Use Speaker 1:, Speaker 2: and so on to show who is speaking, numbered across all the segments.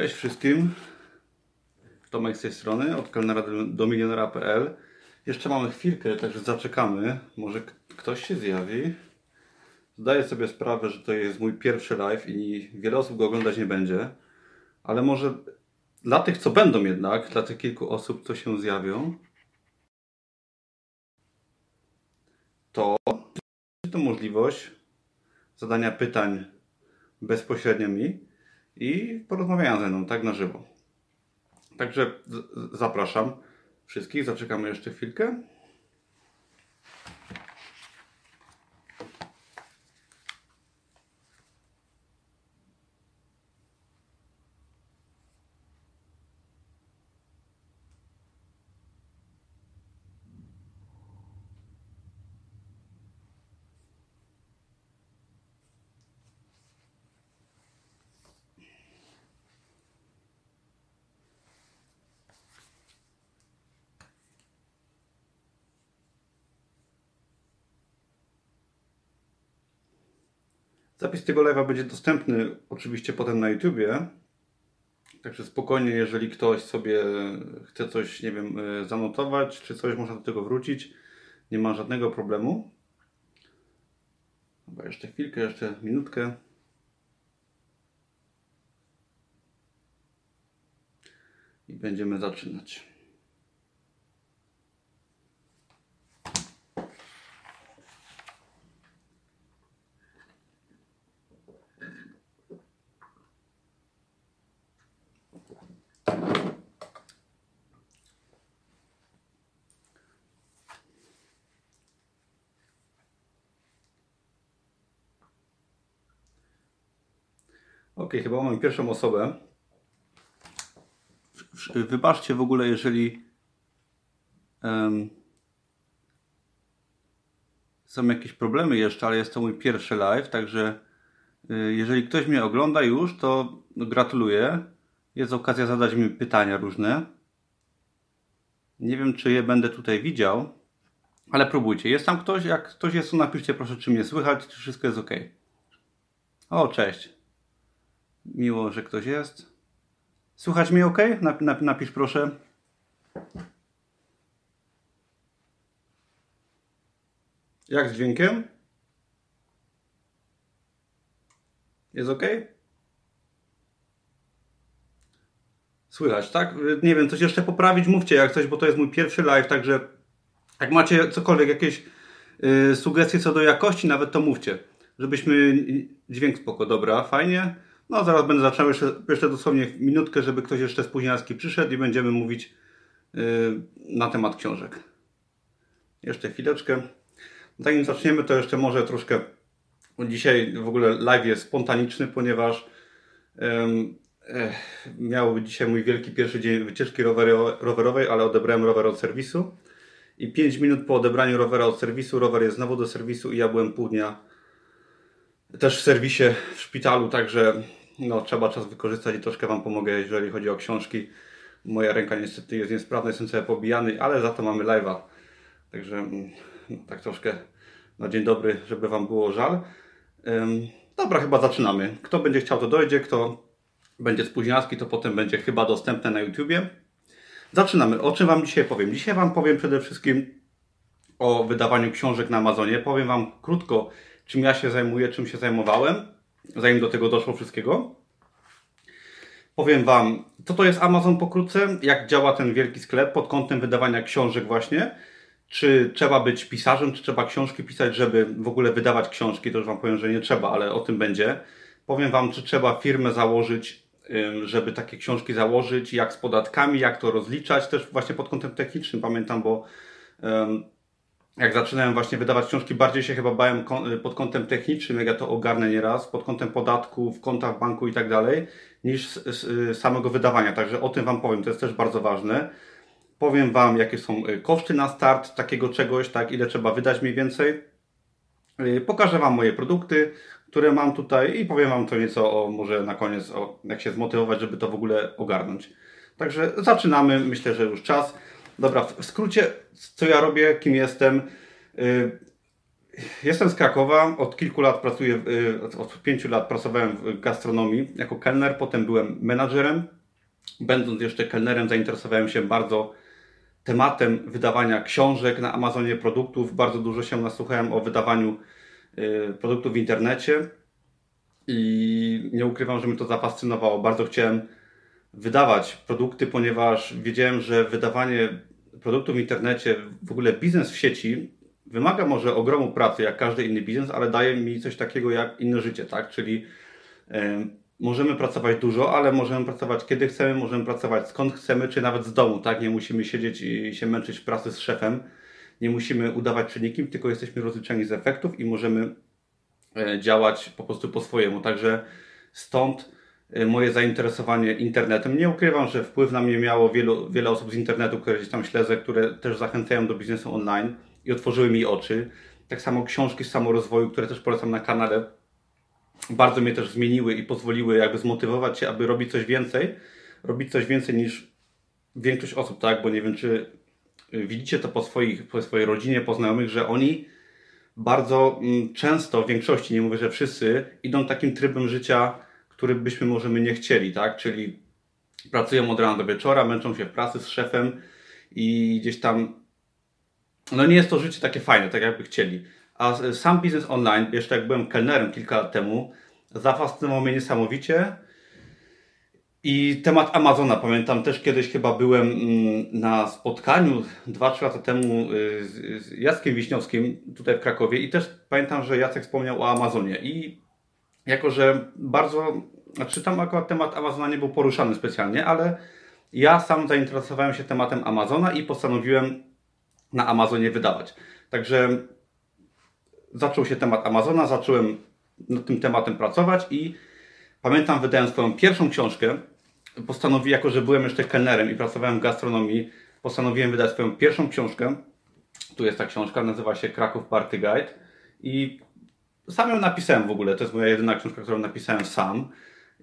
Speaker 1: Cześć wszystkim. Tomek z tej strony, od kelnera do- milionera.pl. Jeszcze mamy chwilkę, także zaczekamy. Może ktoś się zjawi. Zdaję sobie sprawę, że to jest mój pierwszy live i wiele osób go oglądać nie będzie. Ale może dla tych, co będą jednak, dla tych kilku osób, co się zjawią, to to możliwość zadania pytań bezpośrednio mi i porozmawiania ze mną, tak na żywo. Także zapraszam wszystkich, zaczekamy jeszcze chwilkę. Tego live'a będzie dostępny oczywiście potem na YouTubie. Także spokojnie, jeżeli ktoś sobie chce coś, nie wiem, e, zanotować, czy coś, można do tego wrócić. Nie ma żadnego problemu. Chyba jeszcze chwilkę, jeszcze minutkę. I będziemy zaczynać. Ok, chyba mamy pierwszą osobę. Wybaczcie w ogóle, jeżeli em, są jakieś problemy jeszcze, ale jest to mój pierwszy live, także y, jeżeli ktoś mnie ogląda już, to gratuluję. Jest okazja zadać mi pytania różne. Nie wiem, czy je będę tutaj widział, ale próbujcie. Jest tam ktoś? Jak ktoś jest, to napiszcie proszę, czy mnie słychać, czy wszystko jest ok. O, cześć. Miło, że ktoś jest. Słychać mnie ok? Nap, nap, napisz proszę. Jak z dźwiękiem? Jest ok? Słychać, tak? Nie wiem, coś jeszcze poprawić, mówcie jak coś, bo to jest mój pierwszy live, także jak macie cokolwiek, jakieś y, sugestie co do jakości, nawet to mówcie. Żebyśmy dźwięk spoko, dobra, fajnie. No zaraz będę zaczął jeszcze, jeszcze dosłownie minutkę, żeby ktoś jeszcze spóźnialski przyszedł i będziemy mówić y, na temat książek. Jeszcze chwileczkę. Zanim zaczniemy, to jeszcze może troszkę. Dzisiaj w ogóle live jest spontaniczny, ponieważ eh, miał być dzisiaj mój wielki pierwszy dzień wycieczki rowery- rowerowej, ale odebrałem rower od serwisu. I 5 minut po odebraniu rowera od serwisu, rower jest znowu do serwisu i ja byłem pół dnia też w serwisie w szpitalu, także no, trzeba czas wykorzystać i troszkę Wam pomogę, jeżeli chodzi o książki. Moja ręka niestety jest niesprawna, jestem sobie pobijany, ale za to mamy live'a. Także mm, no, tak troszkę na dzień dobry, żeby Wam było żal. Ym, dobra, chyba zaczynamy. Kto będzie chciał, to dojdzie. Kto będzie spóźnialski, to potem będzie chyba dostępne na YouTubie. Zaczynamy. O czym Wam dzisiaj powiem? Dzisiaj Wam powiem przede wszystkim o wydawaniu książek na Amazonie. Powiem Wam krótko, czym ja się zajmuję, czym się zajmowałem, zanim do tego doszło wszystkiego. Powiem Wam, co to jest Amazon pokrótce, jak działa ten wielki sklep pod kątem wydawania książek właśnie. Czy trzeba być pisarzem, czy trzeba książki pisać, żeby w ogóle wydawać książki, to już Wam powiem, że nie trzeba, ale o tym będzie. Powiem Wam, czy trzeba firmę założyć, żeby takie książki założyć, jak z podatkami, jak to rozliczać, też właśnie pod kątem technicznym, pamiętam, bo jak zaczynałem właśnie wydawać książki, bardziej się chyba bałem pod kątem technicznym, jak ja to ogarnę nieraz, pod kątem podatków, konta w banku i tak dalej, niż samego wydawania. Także o tym Wam powiem, to jest też bardzo ważne. Powiem Wam, jakie są y, koszty na start takiego czegoś, tak, ile trzeba wydać mniej więcej. Y, Pokażę Wam moje produkty, które mam tutaj i powiem Wam to nieco o, może na koniec, o, jak się zmotywować, żeby to w ogóle ogarnąć. Także zaczynamy, myślę, że już czas. Dobra, w skrócie, co ja robię, kim jestem. Y, jestem z Krakowa, od kilku lat pracuję, od pięciu lat pracowałem w gastronomii jako kelner, potem byłem menadżerem. Będąc jeszcze kelnerem zainteresowałem się bardzo tematem wydawania książek na Amazonie, produktów. Bardzo dużo się nasłuchałem o wydawaniu produktów w internecie i nie ukrywam, że mnie to zafascynowało. Bardzo chciałem wydawać produkty, ponieważ wiedziałem, że wydawanie produktów w internecie, w ogóle biznes w sieci wymaga może ogromu pracy, jak każdy inny biznes, ale daje mi coś takiego jak inne życie, tak? Czyli y, możemy pracować dużo, ale możemy pracować kiedy chcemy, możemy pracować skąd chcemy, czy nawet z domu, tak? Nie musimy siedzieć i się męczyć w pracy z szefem, nie musimy udawać przy nikim, tylko jesteśmy rozliczeni z efektów i możemy y, działać po prostu po swojemu. Także stąd moje zainteresowanie internetem. Nie ukrywam, że wpływ na mnie miało wielu, wiele osób z internetu, które gdzieś tam śledzę, które też zachęcają do biznesu online i otworzyły mi oczy. Tak samo książki z samorozwoju, które też polecam na kanale, bardzo mnie też zmieniły i pozwoliły jakby zmotywować się, aby robić coś więcej. Robić coś więcej niż większość osób, tak? Bo nie wiem, czy widzicie to po, swoich, po swojej rodzinie, po znajomych, że oni bardzo mm, często, w większości, nie mówię, że wszyscy, idą takim trybem życia, który byśmy możemy nie chcieli, tak? Czyli pracują od rana do wieczora, męczą się w pracy z szefem i gdzieś tam no nie jest to życie takie fajne, tak jakby chcieli. A sam biznes online, jeszcze jak byłem kelnerem kilka lat temu, zafascynował mnie niesamowicie. I temat Amazona, pamiętam też kiedyś chyba byłem mm, na spotkaniu 2-3 lata temu y, z Jackiem Wiśniowskim tutaj w Krakowie i też pamiętam, że Jacek wspomniał o Amazonie i jako, że bardzo, znaczy tam akurat temat Amazona nie był poruszany specjalnie, ale ja sam zainteresowałem się tematem Amazona i postanowiłem na Amazonie wydawać. Także zaczął się temat Amazona, zacząłem nad tym tematem pracować i pamiętam, wydałem swoją pierwszą książkę. Postanowiłem, jako że byłem jeszcze kelnerem i pracowałem w gastronomii, postanowiłem wydać swoją pierwszą książkę. Tu jest ta książka, nazywa się Kraków Party Guide i sam ją napisałem w ogóle. To jest moja jedyna książka, którą napisałem sam.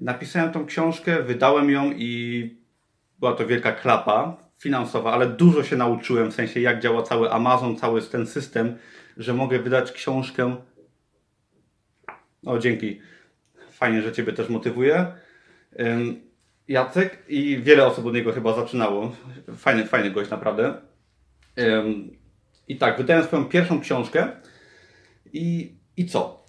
Speaker 1: Napisałem tą książkę, wydałem ją i była to wielka klapa finansowa, ale dużo się nauczyłem, w sensie jak działa cały Amazon, cały ten system, że mogę wydać książkę. O, dzięki. Fajnie, że Ciebie też motywuje. Jacek i wiele osób od niego chyba zaczynało. Fajny, fajny gość, naprawdę. I tak, wydałem swoją pierwszą książkę i, i co?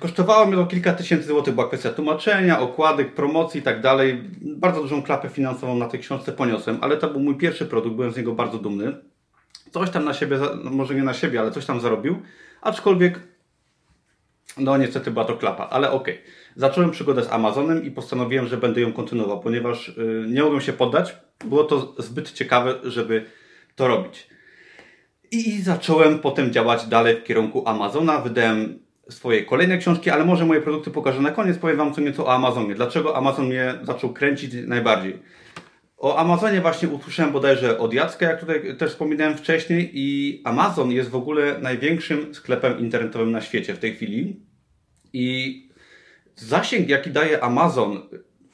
Speaker 1: Kosztowało mnie to kilka tysięcy złotych, była kwestia tłumaczenia, okładek, promocji i tak dalej. Bardzo dużą klapę finansową na tej książce poniosłem, ale to był mój pierwszy produkt, byłem z niego bardzo dumny. Coś tam na siebie, może nie na siebie, ale coś tam zarobił, aczkolwiek no niestety była to klapa, ale okej. Okay. Zacząłem przygodę z Amazonem i postanowiłem, że będę ją kontynuował, ponieważ yy, nie mogłem się poddać. Było to zbyt ciekawe, żeby to robić. I zacząłem potem działać dalej w kierunku Amazona. Wydałem swoje kolejne książki, ale może moje produkty pokażę na koniec. Powiem Wam co nieco o Amazonie. Dlaczego Amazon mnie zaczął kręcić najbardziej? O Amazonie właśnie usłyszałem bodajże od Jacka, jak tutaj też wspominałem wcześniej i Amazon jest w ogóle największym sklepem internetowym na świecie w tej chwili i zasięg jaki daje Amazon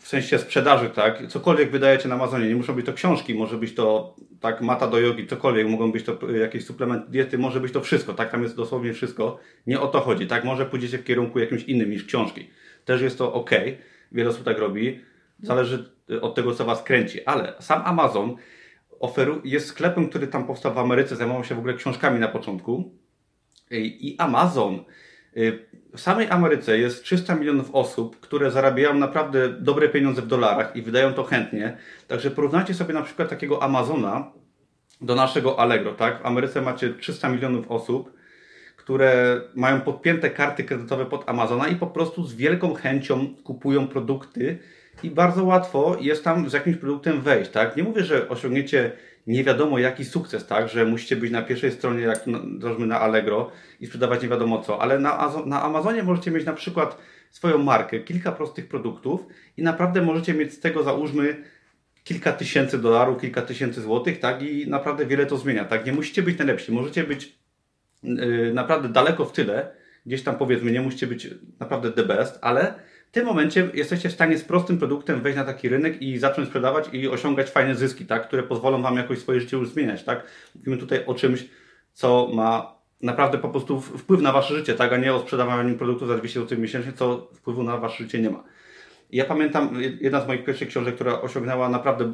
Speaker 1: w sensie sprzedaży, tak? Cokolwiek wydajecie na Amazonie, nie muszą być to książki, może być to tak mata do jogi, cokolwiek, mogą być to jakieś suplementy diety, może być to wszystko, tak? Tam jest dosłownie wszystko. Nie o to chodzi, tak? Może pójdziecie w kierunku jakimś innym niż książki. Też jest to ok, wiele osób tak robi. Zależy od tego, co Was kręci, ale sam Amazon oferu, jest sklepem, który tam powstał w Ameryce, zajmował się w ogóle książkami na początku. I Amazon y, w samej Ameryce jest 300 milionów osób, które zarabiają naprawdę dobre pieniądze w dolarach i wydają to chętnie. Także porównajcie sobie na przykład takiego Amazona do naszego Allegro, tak? W Ameryce macie 300 milionów osób, które mają podpięte karty kredytowe pod Amazona i po prostu z wielką chęcią kupują produkty i bardzo łatwo jest tam z jakimś produktem wejść, tak? Nie mówię, że osiągniecie nie wiadomo jaki sukces, tak? Że musicie być na pierwszej stronie, jak załóżmy na Allegro i sprzedawać nie wiadomo co, ale na, na Amazonie możecie mieć na przykład swoją markę, kilka prostych produktów i naprawdę możecie mieć z tego załóżmy kilka tysięcy dolarów, kilka tysięcy złotych, tak? I naprawdę wiele to zmienia, tak? Nie musicie być najlepsi, możecie być yy, naprawdę daleko w tyle, gdzieś tam powiedzmy, nie musicie być naprawdę the best, ale tym momencie jesteście w stanie z prostym produktem wejść na taki rynek i zacząć sprzedawać i osiągać fajne zyski, tak? które pozwolą Wam jakoś swoje życie już zmieniać. Tak? Mówimy tutaj o czymś, co ma naprawdę po prostu wpływ na wasze życie, tak, a nie o sprzedawaniu produktów za 200 zł miesięcznie, co wpływu na wasze życie nie ma. Ja pamiętam, jedna z moich pierwszych książek, która osiągnęła naprawdę e,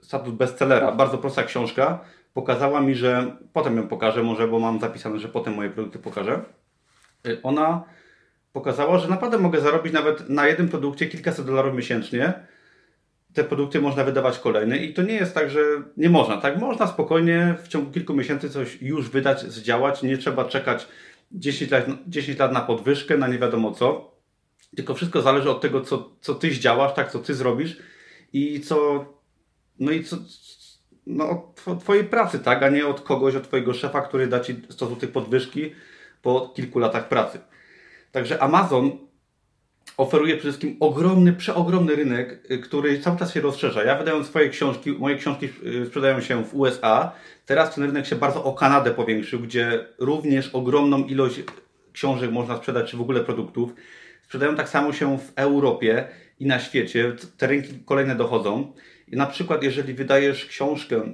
Speaker 1: status bestsellera, bardzo prosta książka, pokazała mi, że potem ją pokażę może, bo mam zapisane, że potem moje produkty pokażę. E, ona pokazała, że naprawdę mogę zarobić nawet na jednym produkcie kilkaset dolarów miesięcznie. Te produkty można wydawać kolejne i to nie jest tak, że nie można. Tak, można spokojnie w ciągu kilku miesięcy coś już wydać, zdziałać. Nie trzeba czekać 10 lat, 10 lat na podwyżkę, na nie wiadomo co. Tylko wszystko zależy od tego, co, co ty zdziałasz, tak, co ty zrobisz i co, no i co, no od twojej pracy, tak, a nie od kogoś, od twojego szefa, który da ci 100 zł podwyżki po kilku latach pracy. Także Amazon oferuje przede wszystkim ogromny, przeogromny rynek, y, który cały czas się rozszerza. Ja wydając swoje książki, moje książki y, sprzedają się w USA. Teraz ten rynek się bardzo o Kanadę powiększył, gdzie również ogromną ilość książek można sprzedać, czy w ogóle produktów. Sprzedają tak samo się w Europie i na świecie. Te rynki kolejne dochodzą. I na przykład, jeżeli wydajesz książkę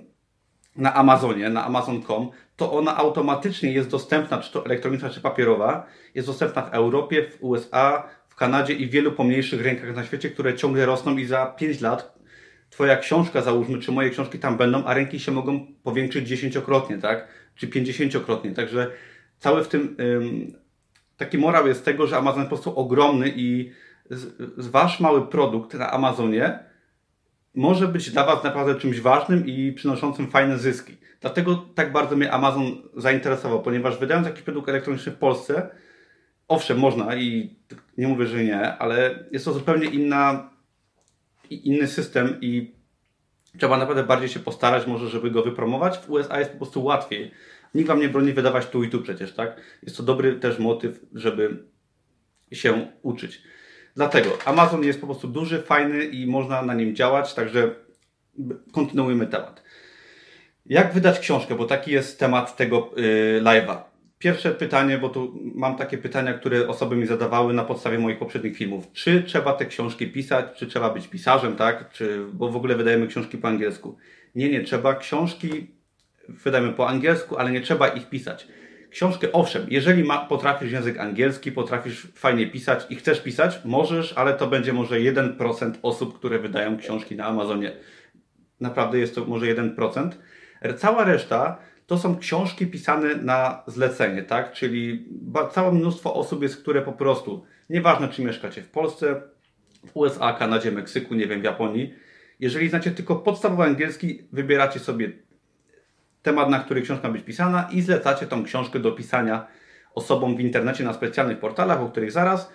Speaker 1: na Amazonie, na Amazon.com, to ona automatycznie jest dostępna, czy to elektroniczna, czy papierowa, jest dostępna w Europie, w USA, w Kanadzie i w wielu pomniejszych rynkach na świecie, które ciągle rosną i za 5 lat Twoja książka, załóżmy, czy moje książki tam będą, a rynki się mogą powiększyć dziesięciokrotnie, tak? Czy pięćdziesięciokrotnie. Także cały w tym ym, taki morał jest tego, że Amazon jest po prostu ogromny i z, z wasz mały produkt na Amazonie może być dla Was naprawdę czymś ważnym i przynoszącym fajne zyski. Dlatego tak bardzo mnie Amazon zainteresował, ponieważ wydając jakiś produkt elektroniczny w Polsce, owszem, można i nie mówię, że nie, ale jest to zupełnie inna, inny system i trzeba naprawdę bardziej się postarać może, żeby go wypromować. W USA jest po prostu łatwiej. Nikt Wam nie broni wydawać tu i tu przecież, tak? Jest to dobry też motyw, żeby się uczyć. Dlatego Amazon jest po prostu duży, fajny i można na nim działać, także kontynuujmy temat. Jak wydać książkę, bo taki jest temat tego yy, live'a. Pierwsze pytanie, bo tu mam takie pytania, które osoby mi zadawały na podstawie moich poprzednich filmów. Czy trzeba te książki pisać, czy trzeba być pisarzem, tak? Czy, bo w ogóle wydajemy książki po angielsku. Nie, nie, trzeba książki wydajemy po angielsku, ale nie trzeba ich pisać. Książkę, owszem, jeżeli ma, potrafisz język angielski, potrafisz fajnie pisać i chcesz pisać, możesz, ale to będzie może 1% osób, które wydają książki na Amazonie. Naprawdę jest to może 1%. Cała reszta to są książki pisane na zlecenie, tak? Czyli całe mnóstwo osób jest, które po prostu, nieważne czy mieszkacie w Polsce, w USA, Kanadzie, Meksyku, nie wiem, w Japonii, jeżeli znacie tylko podstawowy angielski, wybieracie sobie temat, na który książka ma być pisana i zlecacie tą książkę do pisania osobom w internecie na specjalnych portalach, o których zaraz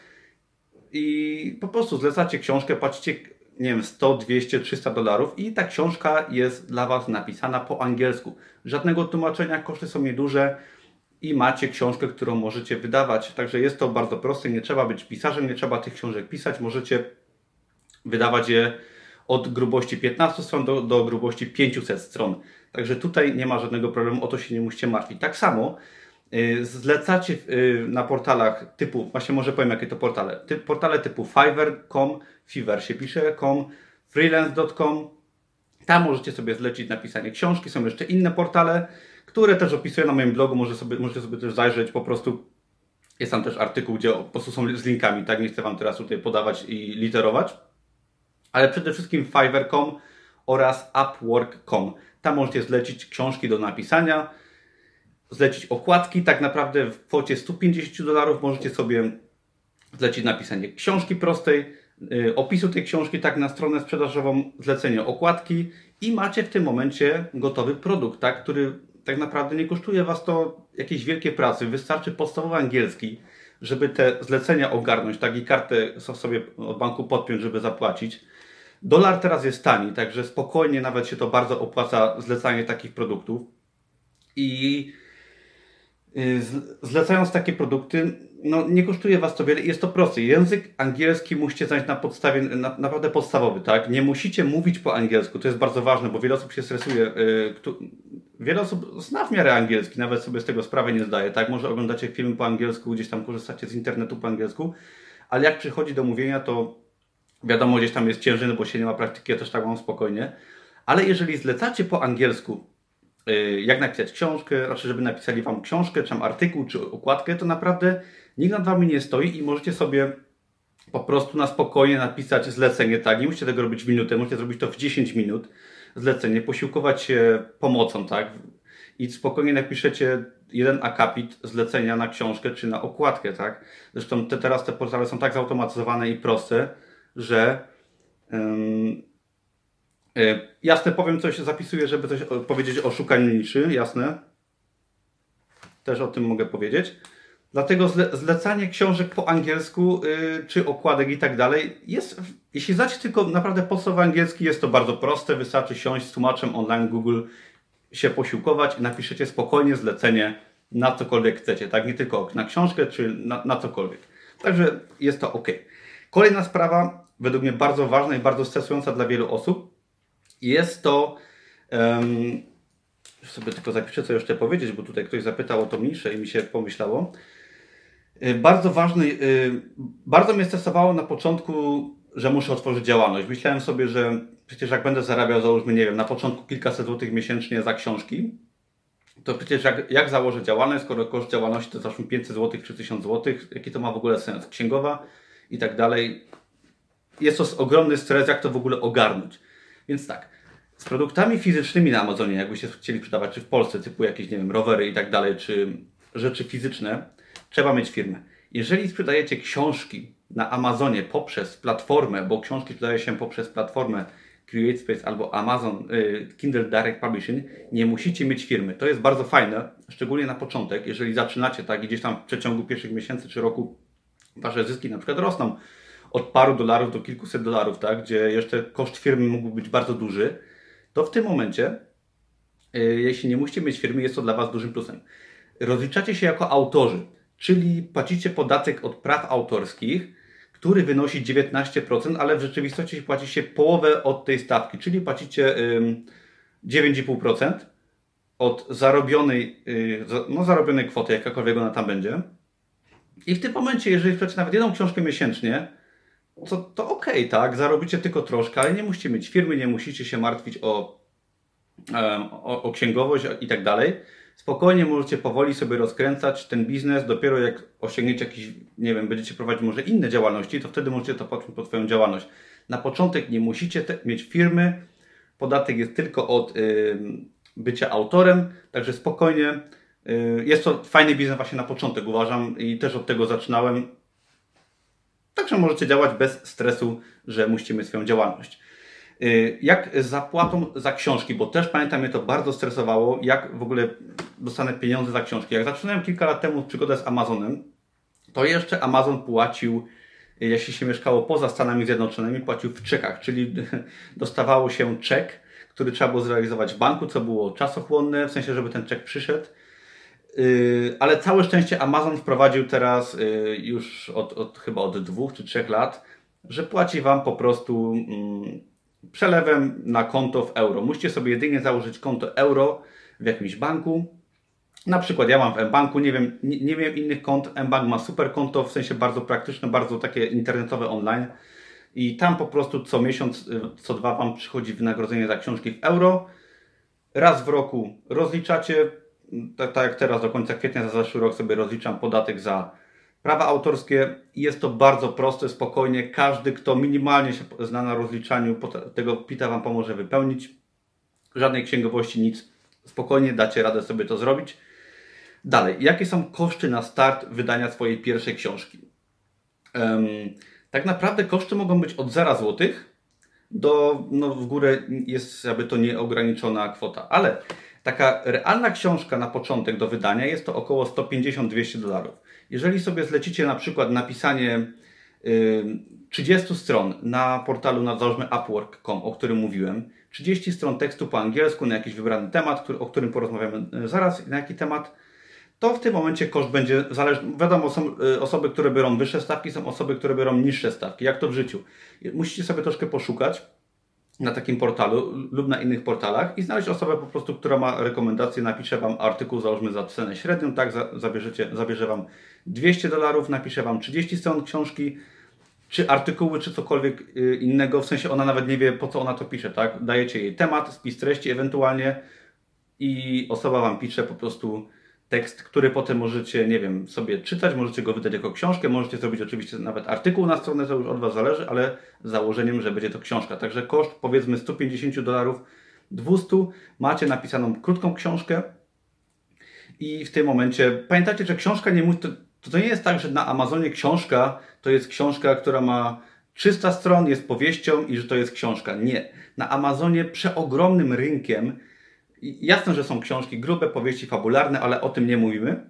Speaker 1: i po prostu zlecacie książkę, płacicie nie wiem, 100, 200, 300 dolarów i ta książka jest dla Was napisana po angielsku. Żadnego tłumaczenia, koszty są nieduże i macie książkę, którą możecie wydawać. Także jest to bardzo proste, nie trzeba być pisarzem, nie trzeba tych książek pisać, możecie wydawać je od grubości 15 stron do, do grubości 500 stron. Także tutaj nie ma żadnego problemu, o to się nie musicie martwić. Tak samo y, zlecacie y, na portalach typu, właśnie może powiem jakie to portale, portale typu Fiverr.com, Fiverr się pisze, com, freelance.com, tam możecie sobie zlecić napisanie książki, są jeszcze inne portale, które też opisuję na moim blogu, może sobie, możecie sobie też zajrzeć, po prostu jest tam też artykuł, gdzie po prostu są z linkami, tak, nie chcę Wam teraz tutaj podawać i literować, ale przede wszystkim Fiverr.com oraz Upwork.com. Tam możecie zlecić książki do napisania, zlecić okładki. Tak naprawdę w kwocie 150 dolarów możecie sobie zlecić napisanie książki prostej, yy, opisu tej książki, tak na stronę sprzedażową, zlecenie okładki i macie w tym momencie gotowy produkt, tak, który tak naprawdę nie kosztuje Was to jakieś wielkie pracy. Wystarczy podstawowy angielski, żeby te zlecenia ogarnąć, tak i kartę sobie od banku podpiąć, żeby zapłacić. Dolar teraz jest tani, także spokojnie nawet się to bardzo opłaca zlecanie takich produktów. I y, zlecając takie produkty, no nie kosztuje Was to wiele jest to proste. Język angielski musicie znać na podstawie, na, naprawdę podstawowy, tak? Nie musicie mówić po angielsku, to jest bardzo ważne, bo wiele osób się stresuje. Y, wiele osób zna w miarę angielski, nawet sobie z tego sprawę nie zdaje, tak? Może oglądacie filmy po angielsku, gdzieś tam korzystacie z internetu po angielsku, ale jak przychodzi do mówienia, to Wiadomo, gdzieś tam jest ciężny, bo się nie ma praktyki, ja też tak mam spokojnie. Ale jeżeli zlecacie po angielsku y, jak napisać książkę, znaczy żeby napisali Wam książkę, czy artykuł, czy okładkę, to naprawdę nikt nad Wami nie stoi i możecie sobie po prostu na spokojnie napisać zlecenie, tak, nie musicie tego robić w minutę, możecie zrobić to w 10 minut, zlecenie, posiłkować się pomocą, tak, i spokojnie napiszecie jeden akapit zlecenia na książkę czy na okładkę, tak. Zresztą te, teraz te portale są tak zautomatyzowane i proste, że um, jasne, powiem coś, zapisuję, żeby coś powiedzieć o szukaniu niszy, jasne. Też o tym mogę powiedzieć. Dlatego zle, zlecanie książek po angielsku, yy, czy okładek i tak dalej, jest, jeśli znacie tylko naprawdę podstawowy angielski, jest to bardzo proste. Wystarczy siąść z tłumaczem online Google, się posiłkować i napiszecie spokojnie zlecenie na cokolwiek chcecie, tak? Nie tylko na książkę, czy na, na cokolwiek. Także jest to ok. Kolejna sprawa, według mnie bardzo ważna i bardzo stresująca dla wielu osób, jest to. Um, sobie tylko zapiszę, co jeszcze powiedzieć, bo tutaj ktoś zapytał o to mniejsze i mi się pomyślało. Y, bardzo ważny, y, bardzo mnie stresowało na początku, że muszę otworzyć działalność. Myślałem sobie, że przecież jak będę zarabiał, załóżmy, nie wiem, na początku kilkaset złotych miesięcznie za książki, to przecież jak, jak założę działalność, skoro koszt działalności to załóżmy 500 złotych czy 1000 złotych, jaki to ma w ogóle sens? Księgowa i tak dalej. Jest to ogromny stres, jak to w ogóle ogarnąć. Więc tak, z produktami fizycznymi na Amazonie, jakbyście chcieli sprzedawać, czy w Polsce, typu jakieś, nie wiem, rowery i tak dalej, czy rzeczy fizyczne, trzeba mieć firmę. Jeżeli sprzedajecie książki na Amazonie poprzez platformę, bo książki sprzedaje się poprzez platformę CreateSpace albo Amazon y, Kindle Direct Publishing, nie musicie mieć firmy. To jest bardzo fajne, szczególnie na początek, jeżeli zaczynacie tak gdzieś tam w przeciągu pierwszych miesięcy czy roku wasze zyski na przykład rosną od paru dolarów do kilkuset dolarów, tak, gdzie jeszcze koszt firmy mógł być bardzo duży, to w tym momencie, y, jeśli nie musicie mieć firmy, jest to dla Was dużym plusem. Rozliczacie się jako autorzy, czyli płacicie podatek od praw autorskich, który wynosi 19%, ale w rzeczywistości płaci się połowę od tej stawki, czyli płacicie 9,5% od zarobionej, y, no, zarobionej kwoty, jakakolwiek ona tam będzie. I w tym momencie, jeżeli sprzedacie nawet jedną książkę miesięcznie, to, to ok, tak, zarobicie tylko troszkę, ale nie musicie mieć firmy, nie musicie się martwić o, o, o księgowość i tak dalej spokojnie możecie powoli sobie rozkręcać ten biznes. Dopiero jak osiągniecie jakiś, nie wiem, będziecie prowadzić może inne działalności, to wtedy możecie to podpiąć pod Twoją działalność. Na początek nie musicie te, mieć firmy. Podatek jest tylko od y, bycia autorem, także spokojnie. Y, jest to fajny biznes właśnie na początek, uważam, i też od tego zaczynałem. Także możecie działać bez stresu, że mieć swoją działalność. Y, jak z zapłatą za książki, bo też pamiętam, mnie to bardzo stresowało, jak w ogóle dostanę pieniądze za książki. Jak zaczynałem kilka lat temu przygodę z Amazonem, to jeszcze Amazon płacił, jeśli się mieszkało poza Stanami Zjednoczonymi, płacił w czekach, czyli dostawało się czek, który trzeba było zrealizować w banku, co było czasochłonne, w sensie, żeby ten czek przyszedł. Y, ale całe szczęście Amazon wprowadził teraz y, już od, od chyba od dwóch czy trzech lat, że płaci Wam po prostu mm, przelewem na konto w euro. Musicie sobie jedynie założyć konto euro w jakimś banku. Na przykład ja mam w mBanku, nie wiem, nie, nie wiem innych kont. mBank ma super konto, w sensie bardzo praktyczne, bardzo takie internetowe online. I tam po prostu co miesiąc, y, co dwa Wam przychodzi wynagrodzenie za książki w euro. Raz w roku rozliczacie, tak, tak jak teraz do końca kwietnia za zeszły rok sobie rozliczam podatek za Prawa autorskie jest to bardzo proste, spokojnie. Każdy, kto minimalnie się zna na rozliczaniu, tego PIT-a Wam pomoże wypełnić. Żadnej księgowości, nic. Spokojnie dacie radę sobie to zrobić. Dalej, jakie są koszty na start wydania swojej pierwszej książki? Um, tak naprawdę koszty mogą być od 0 zł do, no w górę jest jakby to nieograniczona kwota, ale taka realna książka na początek do wydania jest to około 150-200 dolarów. Jeżeli sobie zlecicie na przykład napisanie 30 stron na portalu na załóżmy upwork.com, o którym mówiłem, 30 stron tekstu po angielsku na jakiś wybrany temat, który, o którym porozmawiamy e, zaraz, na jaki temat, to w tym momencie koszt będzie zależny. Wiadomo, są e, osoby, które biorą wyższe stawki, są osoby, które biorą niższe stawki. Jak to w życiu? Musicie sobie troszkę poszukać na takim portalu lub na innych portalach i znaleźć osobę po prostu, która ma rekomendację, napisze Wam artykuł, załóżmy za cenę średnią, tak, zabierzecie, zabierze Wam 200 dolarów, napisze Wam 30 stron książki, czy artykuły, czy cokolwiek y, innego, w sensie ona nawet nie wie, po co ona to pisze, tak? Dajecie jej temat, spis treści, ewentualnie i osoba Wam pisze po prostu tekst, który potem możecie, nie wiem, sobie czytać, możecie go wydać jako książkę, możecie zrobić oczywiście nawet artykuł na stronę, to już od Was zależy, ale z założeniem, że będzie to książka. Także koszt powiedzmy 150 dolarów, 200, macie napisaną krótką książkę i w tym momencie pamiętajcie, że książka nie musi, to, to nie jest tak, że na Amazonie książka to jest książka, która ma 300 stron, jest powieścią i że to jest książka. Nie. Na Amazonie przeogromnym rynkiem Jasne, że są książki grube, powieści fabularne, ale o tym nie mówimy.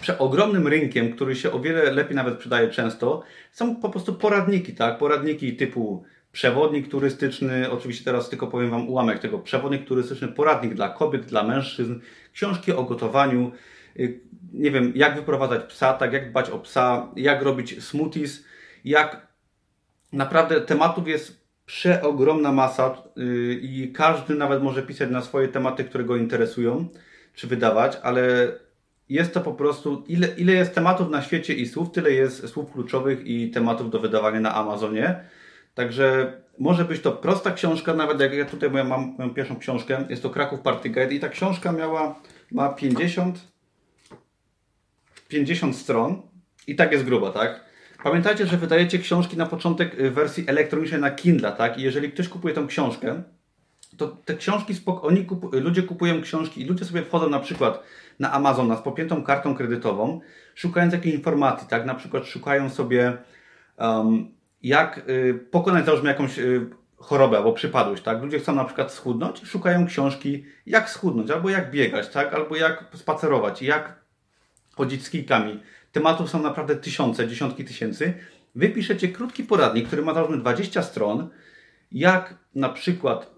Speaker 1: Przeogromnym rynkiem, który się o wiele lepiej nawet przydaje często, są po prostu poradniki, tak? Poradniki typu przewodnik turystyczny, oczywiście teraz tylko powiem Wam ułamek tego, przewodnik turystyczny, poradnik dla kobiet, dla mężczyzn, książki o gotowaniu, y, nie wiem, jak wyprowadzać psa, tak, jak dbać o psa, jak robić smoothies, jak naprawdę tematów jest przeogromna masa yy, i każdy nawet może pisać na swoje tematy, które go interesują, czy wydawać, ale jest to po prostu, ile, ile jest tematów na świecie i słów, tyle jest słów kluczowych i tematów do wydawania na Amazonie. Także może być to prosta książka, nawet jak ja tutaj mam moją pierwszą książkę, jest to Kraków Party Guide i ta książka miała, ma 50, 50 stron i tak jest gruba, tak? Pamiętajcie, że wydajecie książki na początek y, wersji elektronicznej na Kindle, tak? I jeżeli ktoś kupuje tą książkę, to te książki, oni kupu, ludzie kupują książki i ludzie sobie wchodzą na przykład na Amazona z popiętą kartą kredytową, szukając jakiejś informacji, tak? Na przykład szukają sobie um, jak y, pokonać załóżmy jakąś y, chorobę albo przypadłość, tak? Ludzie chcą na przykład schudnąć, szukają książki jak schudnąć, albo jak biegać, tak? Albo jak spacerować, jak chodzić z kijkami Tematów są naprawdę tysiące, dziesiątki tysięcy. Wy piszecie krótki poradnik, który ma załóżmy 20 stron, jak na przykład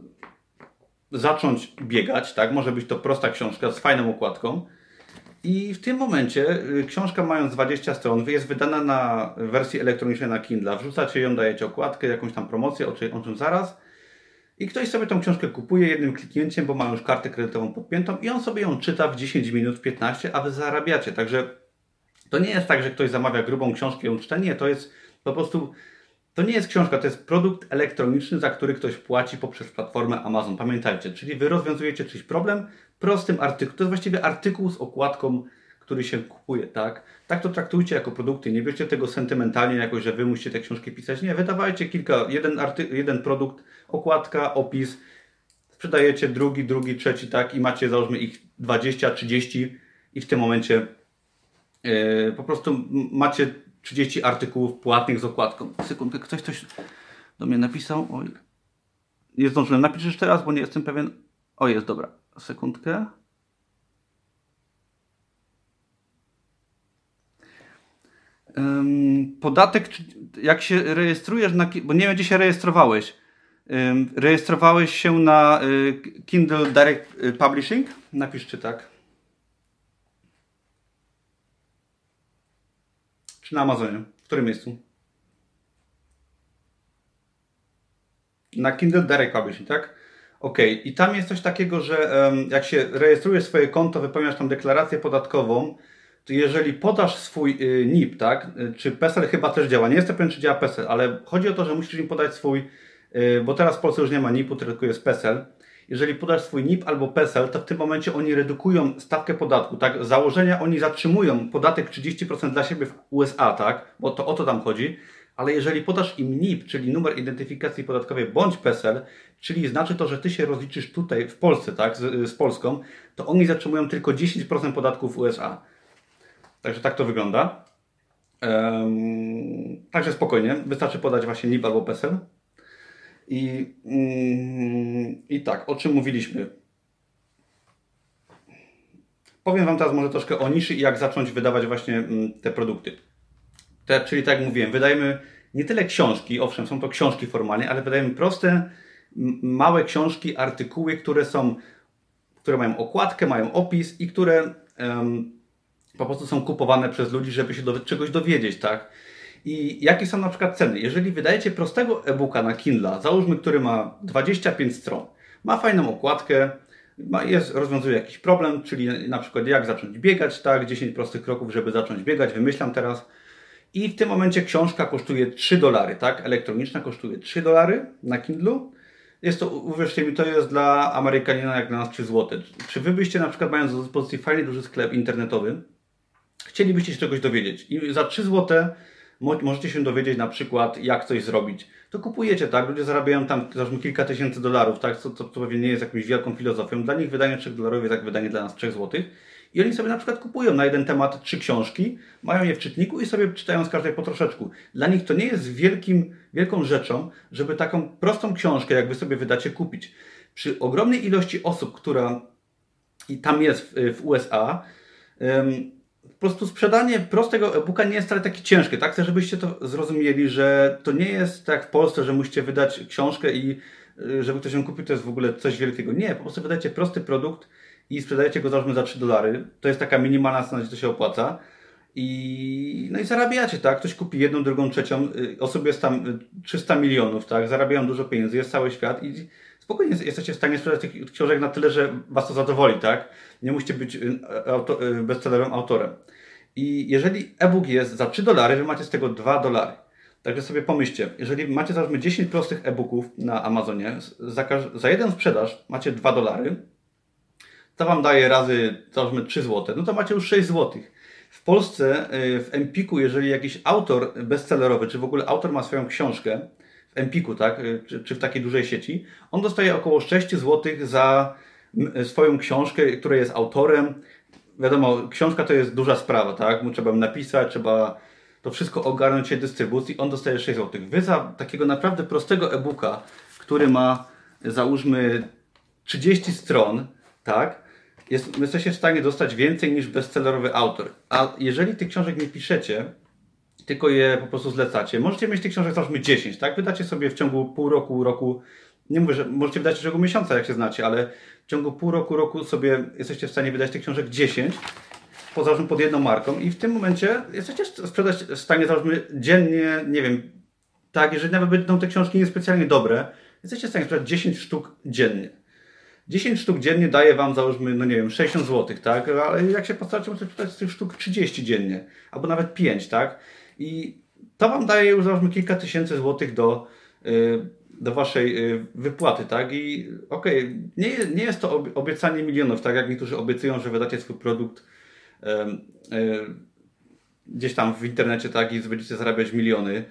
Speaker 1: zacząć biegać, tak? Może być to prosta książka z fajną okładką. I w tym momencie y, książka mając 20 stron jest wydana na wersji elektronicznej na Kindle. Wrzucacie ją, dajecie okładkę, jakąś tam promocję, o czym, o czym zaraz. I ktoś sobie tą książkę kupuje jednym kliknięciem, bo ma już kartę kredytową podpiętą i on sobie ją czyta w 10 minut, 15, a wy zarabiacie. Także to nie jest tak, że ktoś zamawia grubą książkę i ją czyta. Nie, to jest po prostu. To nie jest książka, to jest produkt elektroniczny, za który ktoś płaci poprzez platformę Amazon. Pamiętajcie, czyli wy rozwiązujecie czyjś problem prostym artykułem. To jest właściwie artykuł z okładką, który się kupuje, tak? Tak to traktujcie jako produkty. Nie bierzcie tego sentymentalnie jakoś, że wy musicie te książki pisać. Nie, wydawajcie kilka, jeden, arty, jeden produkt, okładka, opis, sprzedajecie drugi, drugi, trzeci, tak? I macie załóżmy ich 20, 30 i w tym momencie po prostu macie 30 artykułów płatnych z okładką. Sekundkę, ktoś coś do mnie napisał. Oj. Nie zdążyłem. Napiszesz teraz, bo nie jestem pewien. O, jest, dobra. Sekundkę. Podatek, jak się rejestrujesz na. Bo nie wiem, gdzie się rejestrowałeś. Rejestrowałeś się na y, Kindle Direct Publishing? Napiszcie tak. Na Amazonie? W którym miejscu? Na Kindle Direct Publishing, tak? Ok, i tam jest coś takiego, że um, jak się rejestrujesz swoje konto, wypełniasz tam deklarację podatkową, to jeżeli podasz swój y, NIP, tak, y, czy PESEL chyba też działa, nie jestem pewien, czy działa PESEL, ale chodzi o to, że musisz im podać swój, y, bo teraz w Polsce już nie ma NIP-u, tylko jest PESEL, jeżeli podasz swój NIP albo PESEL, to w tym momencie oni redukują stawkę podatku, tak? Założenia oni zatrzymują podatek 30% dla siebie w USA, tak? Bo to o to tam chodzi. Ale jeżeli podasz im NIP, czyli numer identyfikacji podatkowej bądź PESEL, czyli znaczy to, że ty się rozliczysz tutaj w Polsce, tak, z, z Polską, to oni zatrzymują tylko 10% podatku w USA. Także tak to wygląda. Um, także spokojnie, wystarczy podać właśnie NIP albo PESEL. I, mm, I tak, o czym mówiliśmy? Powiem Wam teraz może troszkę o niszy i jak zacząć wydawać właśnie mm, te produkty. Te, czyli tak jak mówiłem, wydajemy nie tyle książki, owszem, są to książki formalnie, ale wydajemy proste, małe książki, artykuły, które są, które mają okładkę, mają opis i które po prostu są kupowane przez ludzi, żeby się do, czegoś dowiedzieć, tak? I jakie są na przykład ceny? Jeżeli wydajecie prostego e-booka na Kindle, załóżmy, który ma 25 stron, ma fajną okładkę, ma, jest, rozwiązuje jakiś problem, czyli na przykład jak zacząć biegać, tak, 10 prostych kroków, żeby zacząć biegać, wymyślam teraz. I w tym momencie książka kosztuje 3 dolary, tak, elektroniczna kosztuje 3 dolary na Kindle. jest to, uwierzcie mi, to jest dla Amerykanina jak dla nas 3 zł. Czy wy byście na przykład mając do dyspozycji fajny duży sklep internetowy, chcielibyście się czegoś dowiedzieć i za 3 możecie się dowiedzieć na przykład jak coś zrobić. To kupujecie, tak? Ludzie zarabiają tam załóżmy kilka tysięcy dolarów, tak? Co, to, to pewnie nie jest jakąś wielką filozofią. Dla nich wydanie 3 dolarów jest jak wydanie dla nas 3 złotych. I oni sobie na przykład kupują na jeden temat trzy książki, mają je w czytniku i sobie czytają z każdej po troszeczku. Dla nich to nie jest wielkim, wielką rzeczą, żeby taką prostą książkę, jak wy sobie wydacie, kupić. Przy ogromnej ilości osób, która i tam jest w, USA, po prostu sprzedanie prostego e-booka nie jest wcale takie ciężkie, tak? Chcę, żebyście to zrozumieli, że to nie jest tak w Polsce, że musicie wydać książkę i y, żeby ktoś ją kupił, to jest w ogóle coś wielkiego. Nie, po prostu wydajcie prosty produkt i sprzedajecie go załóżmy za 3 dolary. To jest taka minimalna cena, gdzie to się opłaca. I, no i zarabiacie, tak? Ktoś kupi jedną, drugą, trzecią. Y, osób jest tam 300 y, milionów, tak? Zarabiają dużo pieniędzy, jest cały świat i spokojnie jesteście w stanie sprzedać tych książek na tyle, że Was to zadowoli, tak? Nie musicie być y, auto, bestsellerowym autorem. I jeżeli e-book jest za 3 dolary, Wy macie z tego 2 dolary. Także sobie pomyślcie, jeżeli macie załóżmy 10 prostych e-booków na Amazonie, za, za jeden sprzedaż macie 2 dolary, to Wam daje razy, załóżmy 3 zł, no to macie już 6 zł. W Polsce, y, w Empiku, jeżeli jakiś autor bestsellerowy, czy w ogóle autor ma swoją książkę, w Empiku, tak, y, czy, czy w takiej dużej sieci, on dostaje około 6 zł za swoją książkę, której jest autorem. Wiadomo, książka to jest duża sprawa, tak? Mu trzeba napisać, trzeba to wszystko ogarnąć się dystrybucji. On dostaje 6 zł. Wy za takiego naprawdę prostego e-booka, który ma załóżmy 30 stron, tak? jest, jesteście w stanie dostać więcej niż bestsellerowy autor. A jeżeli tych książek nie piszecie, tylko je po prostu zlecacie, możecie mieć tych książek załóżmy 10, tak? Wydacie sobie w ciągu pół roku, roku, nie mówię, że możecie wydać w ciągu miesiąca, jak się znacie, ale w ciągu pół roku, roku sobie jesteście w stanie wydać tych książek 10, po, pod jedną marką i w tym momencie jesteście sprzedać w stanie załóżmy dziennie, nie wiem, tak, jeżeli nawet będą te książki niespecjalnie dobre, jesteście w stanie sprzedać 10 sztuk dziennie. 10 sztuk dziennie daje Wam, załóżmy, no nie wiem, 60 zł, tak? Ale jak się postaracie, możecie czytać z tych sztuk 30 dziennie, albo nawet 5, tak? I to Wam daje już, załóżmy, kilka tysięcy złotych do, y, do Waszej y, wypłaty, tak? I okej, okay, nie, nie jest to obiecanie milionów, tak jak niektórzy obiecują, że wydacie swój produkt y, gdzieś tam w internecie, tak? I będziecie zarabiać miliony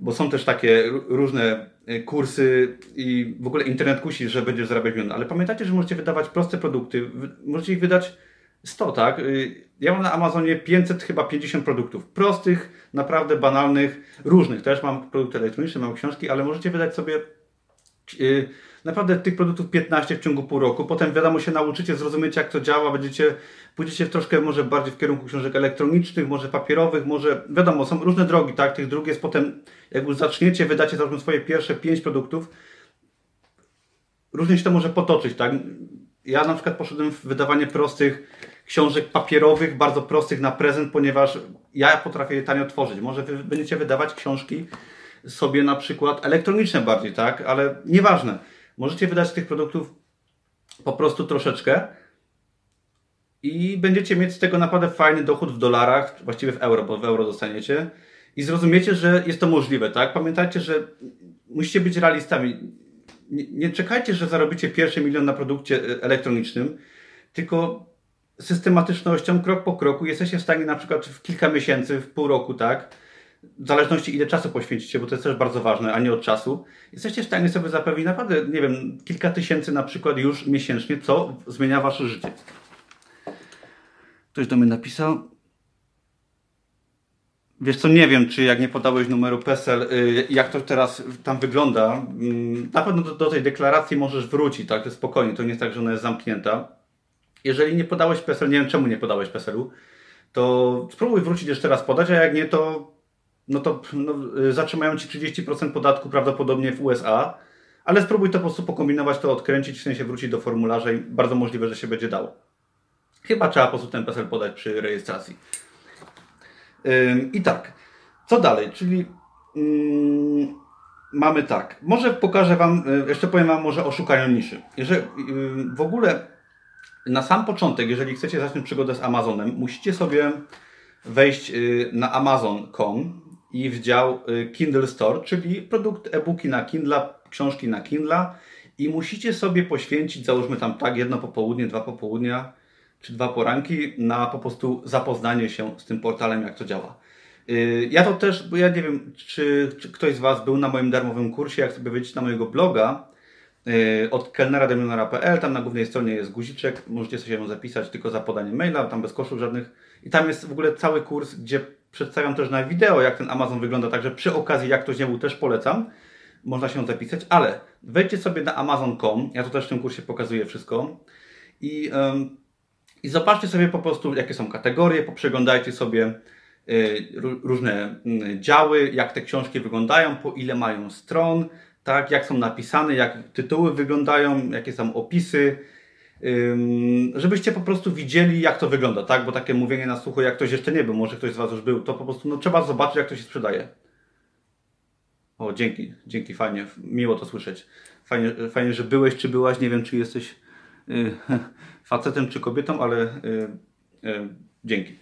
Speaker 1: bo są też takie różne kursy i w ogóle internet kusi, że będziesz zarabiać miliony. Ale pamiętajcie, że możecie wydawać proste produkty. Możecie ich wydać 100, tak? Y, ja mam na Amazonie 500, chyba 50 produktów. Prostych, naprawdę banalnych, różnych. Też mam produkty elektroniczne, mam książki, ale możecie wydać sobie y, naprawdę tych produktów 15 w ciągu pół roku. Potem wiadomo się nauczycie, zrozumiecie jak to działa, będziecie, pójdziecie troszkę może bardziej w kierunku książek elektronicznych, może papierowych, może wiadomo, są różne drogi, tak? Tych dróg jest potem, jak już zaczniecie, wydacie załóżmy swoje pierwsze 5 produktów, różnie się to może potoczyć, tak? Ja na przykład poszedłem w wydawanie prostych książek papierowych, bardzo prostych na prezent, ponieważ ja potrafię je tanio tworzyć. Może wy będziecie wydawać książki sobie na przykład elektroniczne bardziej, tak? Ale nieważne Możecie wydać tych produktów po prostu troszeczkę i będziecie mieć z tego naprawdę fajny dochód w dolarach, właściwie w euro, bo w euro dostaniecie i zrozumiecie, że jest to możliwe, tak? Pamiętajcie, że musicie być realistami. Nie, nie czekajcie, że zarobicie pierwszy milion na produkcie e, elektronicznym, tylko systematycznością, krok po kroku jesteście w stanie na przykład w kilka miesięcy, w pół roku, tak? w zależności ile czasu poświęcicie, bo to jest też bardzo ważne, a nie od czasu, jesteście w stanie sobie zapewnić naprawdę, nie wiem, kilka tysięcy na przykład już miesięcznie, co zmienia wasze życie. Ktoś do mnie napisał. Wiesz co, nie wiem, czy jak nie podałeś numeru PESEL, y, jak to teraz tam wygląda. Mm, na pewno do, do tej deklaracji możesz wrócić, tak, to spokojnie, to nie jest tak, że ona jest zamknięta. Jeżeli nie podałeś PESEL, nie wiem czemu nie podałeś PESEL-u, to spróbuj wrócić jeszcze raz podać, a jak nie, to no to no, y, zatrzymają ci 30% podatku prawdopodobnie w USA, ale spróbuj to po prostu pokombinować, to odkręcić, w sensie wrócić do formularza i bardzo możliwe, że się będzie dało. Chyba trzeba po prostu ten PESEL podać przy rejestracji. I tak, co dalej? Czyli mm, mamy tak. Może pokażę Wam, y, jeszcze powiem Wam może o szukaniu niszy. Jeżeli w ogóle na sam początek, jeżeli chcecie zacząć przygodę z Amazonem, musicie sobie wejść y, na amazon.com i w dział y, Kindle Store, czyli produkt e-booki na Kindle, książki na Kindle i musicie sobie poświęcić, załóżmy tam tak, jedno popołudnie, dwa popołudnia, czy dwa poranki na po prostu zapoznanie się z tym portalem, jak to działa. Y, ja to też, bo ja nie wiem, czy, czy ktoś z Was był na moim darmowym kursie, jak sobie wejdziecie na mojego bloga, od kelnera do milionera.pl, tam na głównej stronie jest guziczek, możecie sobie ją zapisać tylko za podanie maila, tam bez kosztów żadnych. I tam jest w ogóle cały kurs, gdzie przedstawiam też na wideo, jak ten Amazon wygląda, także przy okazji, jak ktoś nie był, też polecam. Można się zapisać, ale wejdźcie sobie na amazon.com, ja to też w tym kursie pokazuję wszystko i, i zobaczcie sobie po prostu, jakie są kategorie, poprzeglądajcie sobie y, różne mm, działy, jak te książki wyglądają, po ile mają stron, tak, jak są napisane, jak tytuły wyglądają, jakie są opisy, żebyście po prostu widzieli, jak to wygląda, tak? Bo takie mówienie na słuchu, jak ktoś jeszcze nie był, może ktoś z Was już był, to po prostu no, trzeba zobaczyć, jak to się sprzedaje. O, dzięki, dzięki, fajnie, miło to słyszeć. Fajnie, fajnie że byłeś, czy byłaś, nie wiem, czy jesteś y, facetem, czy kobietą, ale y, y, dzięki.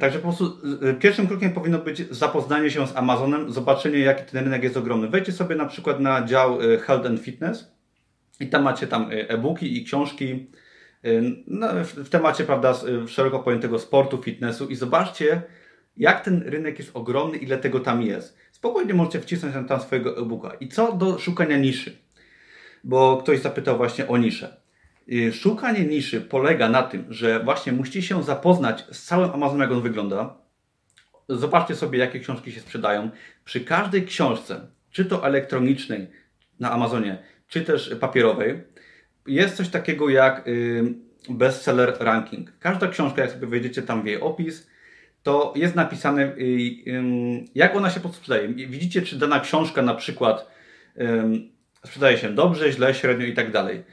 Speaker 1: Także po prostu y, pierwszym krokiem powinno być zapoznanie się z Amazonem, zobaczenie, jaki ten rynek jest ogromny. Wejdźcie sobie na przykład na dział y, Health and Fitness i tam macie tam e-booki i książki no, w temacie prawda, szeroko pojętego sportu, fitnessu i zobaczcie, jak ten rynek jest ogromny, ile tego tam jest. Spokojnie możecie wcisnąć tam swojego e-booka. I co do szukania niszy? Bo ktoś zapytał właśnie o niszę. Y, szukanie niszy polega na tym, że właśnie musicie się zapoznać z całym Amazonem, jak on wygląda. Zobaczcie sobie, jakie książki się sprzedają. Przy każdej książce, czy to elektronicznej na Amazonie, czy też papierowej, jest coś takiego jak y, bestseller ranking. Każda książka, jak sobie wejdziecie tam w jej opis, to jest napisane, y, jak ona się podsprzedaje. Widzicie, czy dana książka na przykład sprzedaje się dobrze, źle, średnio i tak dalej.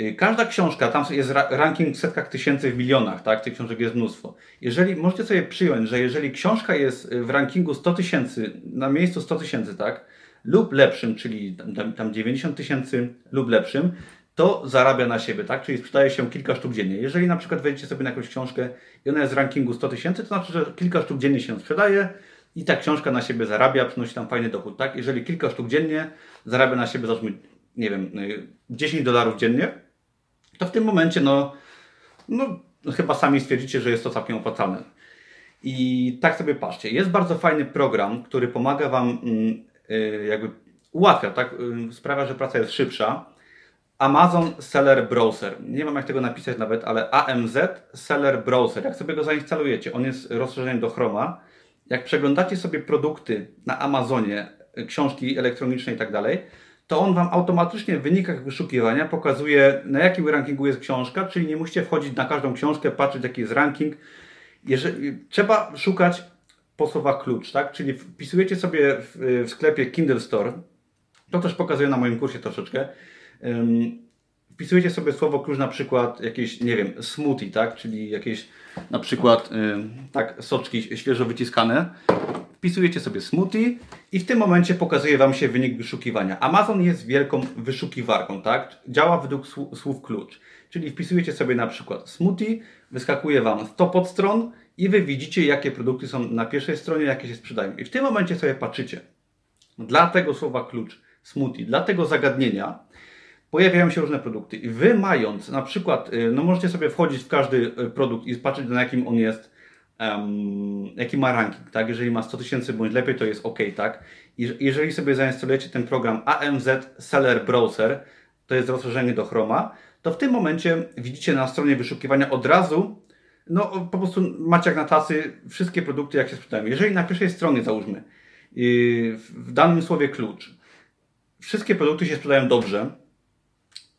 Speaker 1: Y, każda książka, tam jest ranking w setkach tysięcy, w milionach, tak? Tych książek jest mnóstwo. Jeżeli możecie sobie przyjąć, że jeżeli książka jest w rankingu 100 tysięcy, na miejscu 100 tysięcy, tak? Lub lepszym, czyli tam, tam 90 tysięcy lub lepszym, to zarabia na siebie, tak? Czyli sprzedaje się kilka sztuk dziennie. Jeżeli na przykład wejdziecie sobie na jakąś książkę i ona jest w rankingu 100 tysięcy, to znaczy, że kilka sztuk dziennie się sprzedaje i ta książka na siebie zarabia, przynosi tam fajny dochód, tak? Jeżeli kilka sztuk dziennie zarabia na siebie, załóżmy, nie wiem, 10 dolarów dziennie, to w tym momencie, no, no chyba sami stwierdzicie, że jest to całkiem opłacalne. I tak sobie patrzcie. Jest bardzo fajny program, który pomaga Wam, mm, y, jakby ułatwia, tak? Y, sprawia, że praca jest szybsza Amazon Seller Browser. Nie wiem jak tego napisać nawet, ale AMZ Seller Browser. Jak sobie go zainstalujecie, on jest rozszerzeniem do Chroma. Jak przeglądacie sobie produkty na Amazonie, książki elektroniczne i tak dalej, to on Wam automatycznie w wynikach wyszukiwania pokazuje, na jakim rankingu jest książka, czyli nie musicie wchodzić na każdą książkę, patrzeć jaki jest ranking. Jeżeli, trzeba szukać po słowach klucz, tak? Czyli wpisujecie sobie w, w sklepie Kindle Store, to też pokazuję na moim kursie troszeczkę, wpisujecie sobie słowo klucz na przykład jakieś, nie wiem, smoothie, tak? Czyli jakieś na przykład tak, soczki świeżo wyciskane. Wpisujecie sobie smoothie i w tym momencie pokazuje Wam się wynik wyszukiwania. Amazon jest wielką wyszukiwarką, tak? Działa według słów klucz. Czyli wpisujecie sobie na przykład smoothie, wyskakuje Wam 100 podstron i Wy widzicie, jakie produkty są na pierwszej stronie, jakie się sprzedają. I w tym momencie sobie patrzycie. Dla tego słowa klucz smoothie, dla tego zagadnienia pojawiają się różne produkty. I wy mając, na przykład, y, no możecie sobie wchodzić w każdy y, produkt i patrzeć na jakim on jest, um, jaki ma ranking, tak? Jeżeli ma 100 tysięcy bądź lepiej, to jest ok, tak? Jeżeli sobie zainstalujecie ten program AMZ Seller Browser, to jest rozszerzenie do Chroma, to w tym momencie widzicie na stronie wyszukiwania od razu, no po prostu macie jak na tacy wszystkie produkty, jak się sprzedają. Jeżeli na pierwszej stronie, załóżmy, y, w danym słowie klucz, wszystkie produkty się sprzedają dobrze,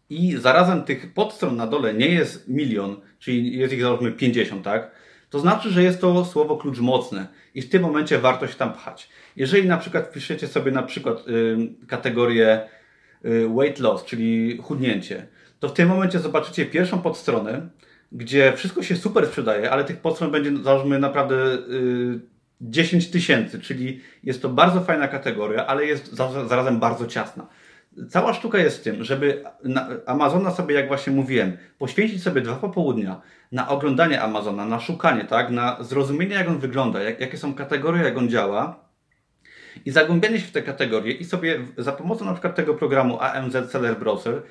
Speaker 1: i zarazem tych podstron na dole nie jest milion, czyli jest ich załóżmy 50, tak? To znaczy, że jest to słowo klucz mocne i w tym momencie warto się tam pchać. Jeżeli na przykład wpiszecie sobie na przykład y, kategorię y, weight loss, czyli chudnięcie, to w tym momencie zobaczycie pierwszą podstronę, gdzie wszystko się super sprzedaje, ale tych podstron będzie załóżmy naprawdę y, 10 tysięcy, czyli jest to bardzo fajna kategoria, ale jest zarazem bardzo ciasna. Cała sztuka jest w tym, żeby Amazona sobie, jak właśnie mówiłem, poświęcić sobie dwa popołudnia na oglądanie Amazona, na szukanie, tak, na zrozumienie, jak on wygląda, jak, jakie są kategorie, jak on działa. I zagłębianie się w te kategorie i sobie za pomocą na przykład tego programu AMZ Seller Browser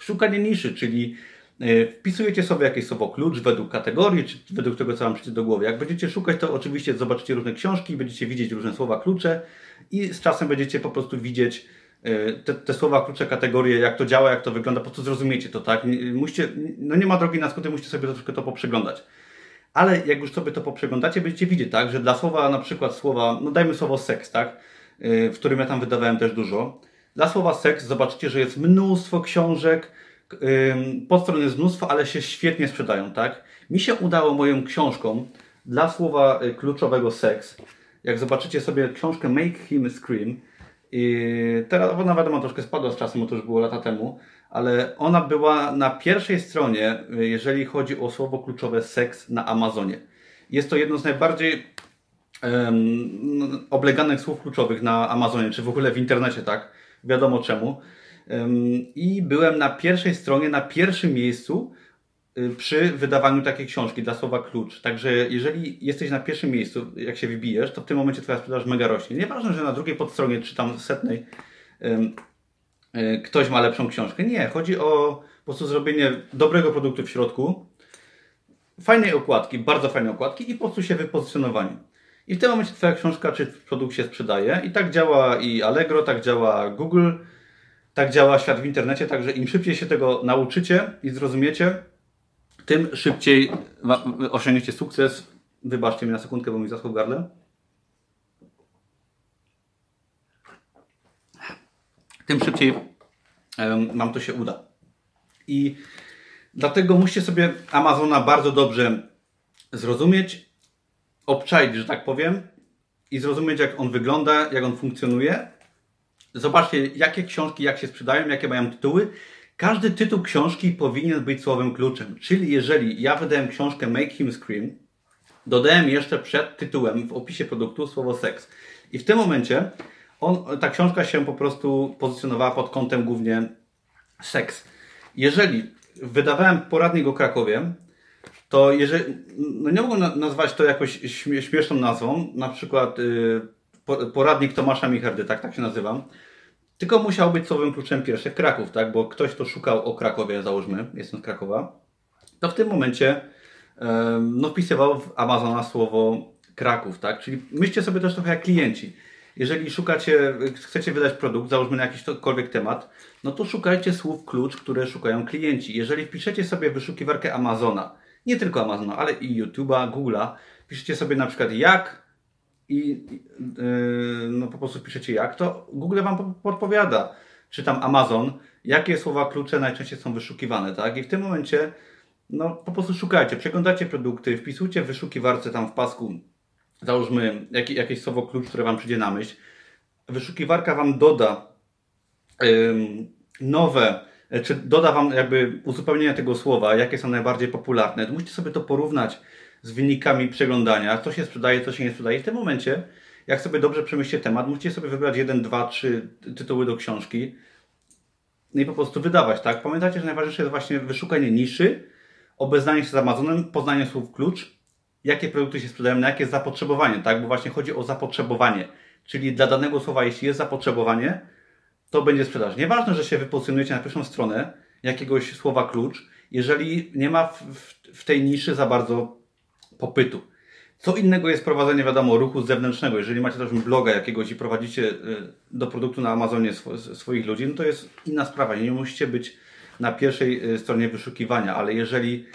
Speaker 1: szukanie niszy, czyli e, wpisujecie sobie jakieś słowo klucz według kategorii, czy według tego, co Wam przyjdzie do głowy. Jak będziecie szukać, to oczywiście zobaczycie różne książki, będziecie widzieć różne słowa klucze i z czasem będziecie po prostu widzieć te, te słowa klucze, kategorie, jak to działa, jak to wygląda, po prostu zrozumiecie to, tak? Musicie, no nie ma drogi na skróty, musicie sobie troszkę to poprzeglądać. Ale jak już sobie to poprzeglądacie, będziecie widzieć, tak, że dla słowa na przykład słowa, no dajmy słowo seks, tak, e, w którym ja tam wydawałem też dużo, dla słowa seks zobaczycie, że jest mnóstwo książek, podstron jest mnóstwo, ale się świetnie sprzedają, tak? Mi się udało moją książką dla słowa y, kluczowego seks, jak zobaczycie sobie książkę Make Him Scream, i teraz ona wiadomo troszkę spadła z czasem, bo to już było lata temu, ale ona była na pierwszej stronie, jeżeli chodzi o słowo kluczowe seks na Amazonie. Jest to jedno z najbardziej um, obleganych słów kluczowych na Amazonie, czy w ogóle w internecie, tak? wiadomo czemu. I byłem na pierwszej stronie, na pierwszym miejscu przy wydawaniu takiej książki dla słowa klucz. Także jeżeli jesteś na pierwszym miejscu, jak się wybijesz, to w tym momencie twoja sprzedaż mega rośnie. Nieważne, że na drugiej podstronie, czy tam setnej y, ktoś ma lepszą książkę. Nie, chodzi o po prostu zrobienie dobrego produktu w środku, fajnej okładki, bardzo fajnej okładki i po prostu się wypozycjonowanie. I w tym momencie Twoja książka czy produkt się sprzedaje. I tak działa i Allegro, tak działa Google, tak działa świat w internecie. Także im szybciej się tego nauczycie i zrozumiecie, tym szybciej osiągniecie sukces. Wybaczcie mi na sekundkę, bo mi zaschło gardle. Tym szybciej Wam to się uda. I dlatego musicie sobie Amazona bardzo dobrze zrozumieć, obczaić, że tak powiem, i zrozumieć, jak on wygląda, jak on funkcjonuje. Zobaczcie, jakie książki, jak się sprzedają, jakie mają tytuły. Każdy tytuł książki powinien być słowem kluczem. Czyli jeżeli ja wydałem książkę Make Him Scream, dodałem jeszcze przed tytułem w opisie produktu słowo seks. I w tym momencie on, ta książka się po prostu pozycjonowała pod kątem głównie seks. Jeżeli wydawałem poradnik o Krakowie, to jeżeli, no nie mogę nazwać to jakoś śmieszną nazwą, na przykład y, poradnik Tomasza Michardy, tak, tak się nazywam, tylko musiał być słowem kluczem pierwsze Kraków, tak, bo ktoś to szukał o Krakowie, załóżmy, jestem z Krakowa, to w tym momencie no, wpisywał w Amazona słowo Kraków, tak, czyli myślcie sobie też trochę jak klienci. Jeżeli szukacie, chcecie wydać produkt, załóżmy na jakikolwiek temat, no to szukajcie słów klucz, które szukają klienci. Jeżeli wpiszecie sobie wyszukiwarkę Amazona, nie tylko Amazona, ale i YouTube'a, Google'a. Piszecie sobie na przykład jak i yy, no po prostu piszecie jak, to Google Wam podpowiada, czy tam Amazon, jakie słowa klucze najczęściej są wyszukiwane, tak? I w tym momencie no po prostu szukajcie, przeglądacie produkty, wpisujcie w wyszukiwarce tam w pasku, załóżmy jakie, jakieś słowo klucz, które Wam przyjdzie na myśl. Wyszukiwarka Wam doda yy, nowe czy doda Wam jakby uzupełnienia tego słowa, jakie są najbardziej popularne. Musicie sobie to porównać z wynikami przeglądania, co się sprzedaje, co się nie sprzedaje. W tym momencie, jak sobie dobrze przemyślicie temat, musicie sobie wybrać jeden, dwa, trzy tytuły do książki no i po prostu wydawać, tak? Pamiętajcie, że najważniejsze jest właśnie wyszukanie niszy, obeznanie się z Amazonem, poznanie słów klucz, jakie produkty się sprzedają, na jakie zapotrzebowanie, tak? Bo właśnie chodzi o zapotrzebowanie. Czyli dla danego słowa, jeśli jest zapotrzebowanie, to będzie sprzedaż. Nieważne, że się wypozycjonujecie na pierwszą stronę jakiegoś słowa klucz, jeżeli nie ma w, w tej niszy za bardzo popytu. Co innego jest prowadzenie, wiadomo, ruchu zewnętrznego. Jeżeli macie też bloga jakiegoś i prowadzicie y, do produktu na Amazonie swoich ludzi, no to jest inna sprawa. Nie musicie być na pierwszej y, stronie wyszukiwania, ale jeżeli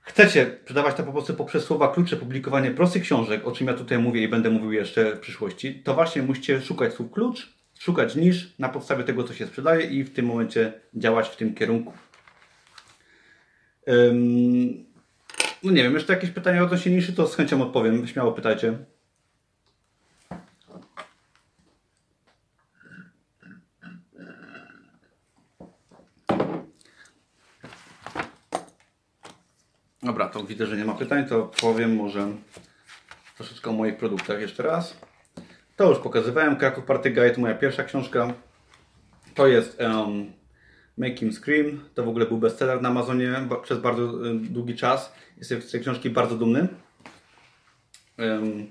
Speaker 1: chcecie sprzedawać to po prostu poprzez słowa klucze, publikowanie prostych książek, o czym ja tutaj mówię i będę mówił jeszcze w przyszłości, to właśnie musicie szukać słów klucz, szukać nisz na podstawie tego, co się sprzedaje i w tym momencie działać w tym kierunku. No nie wiem, jeszcze jakieś pytania odnośnie niszy, to z chęcią odpowiem. Śmiało pytajcie. Dobra, to widzę, że nie ma pytań, to powiem może troszeczkę o moich produktach jeszcze raz. To już pokazywałem. Kraków Party Guide, moja pierwsza książka. To jest um, Make Him Scream. To w ogóle był bestseller na Amazonie przez bardzo um, długi czas. Jestem z tej książki bardzo dumny. Um,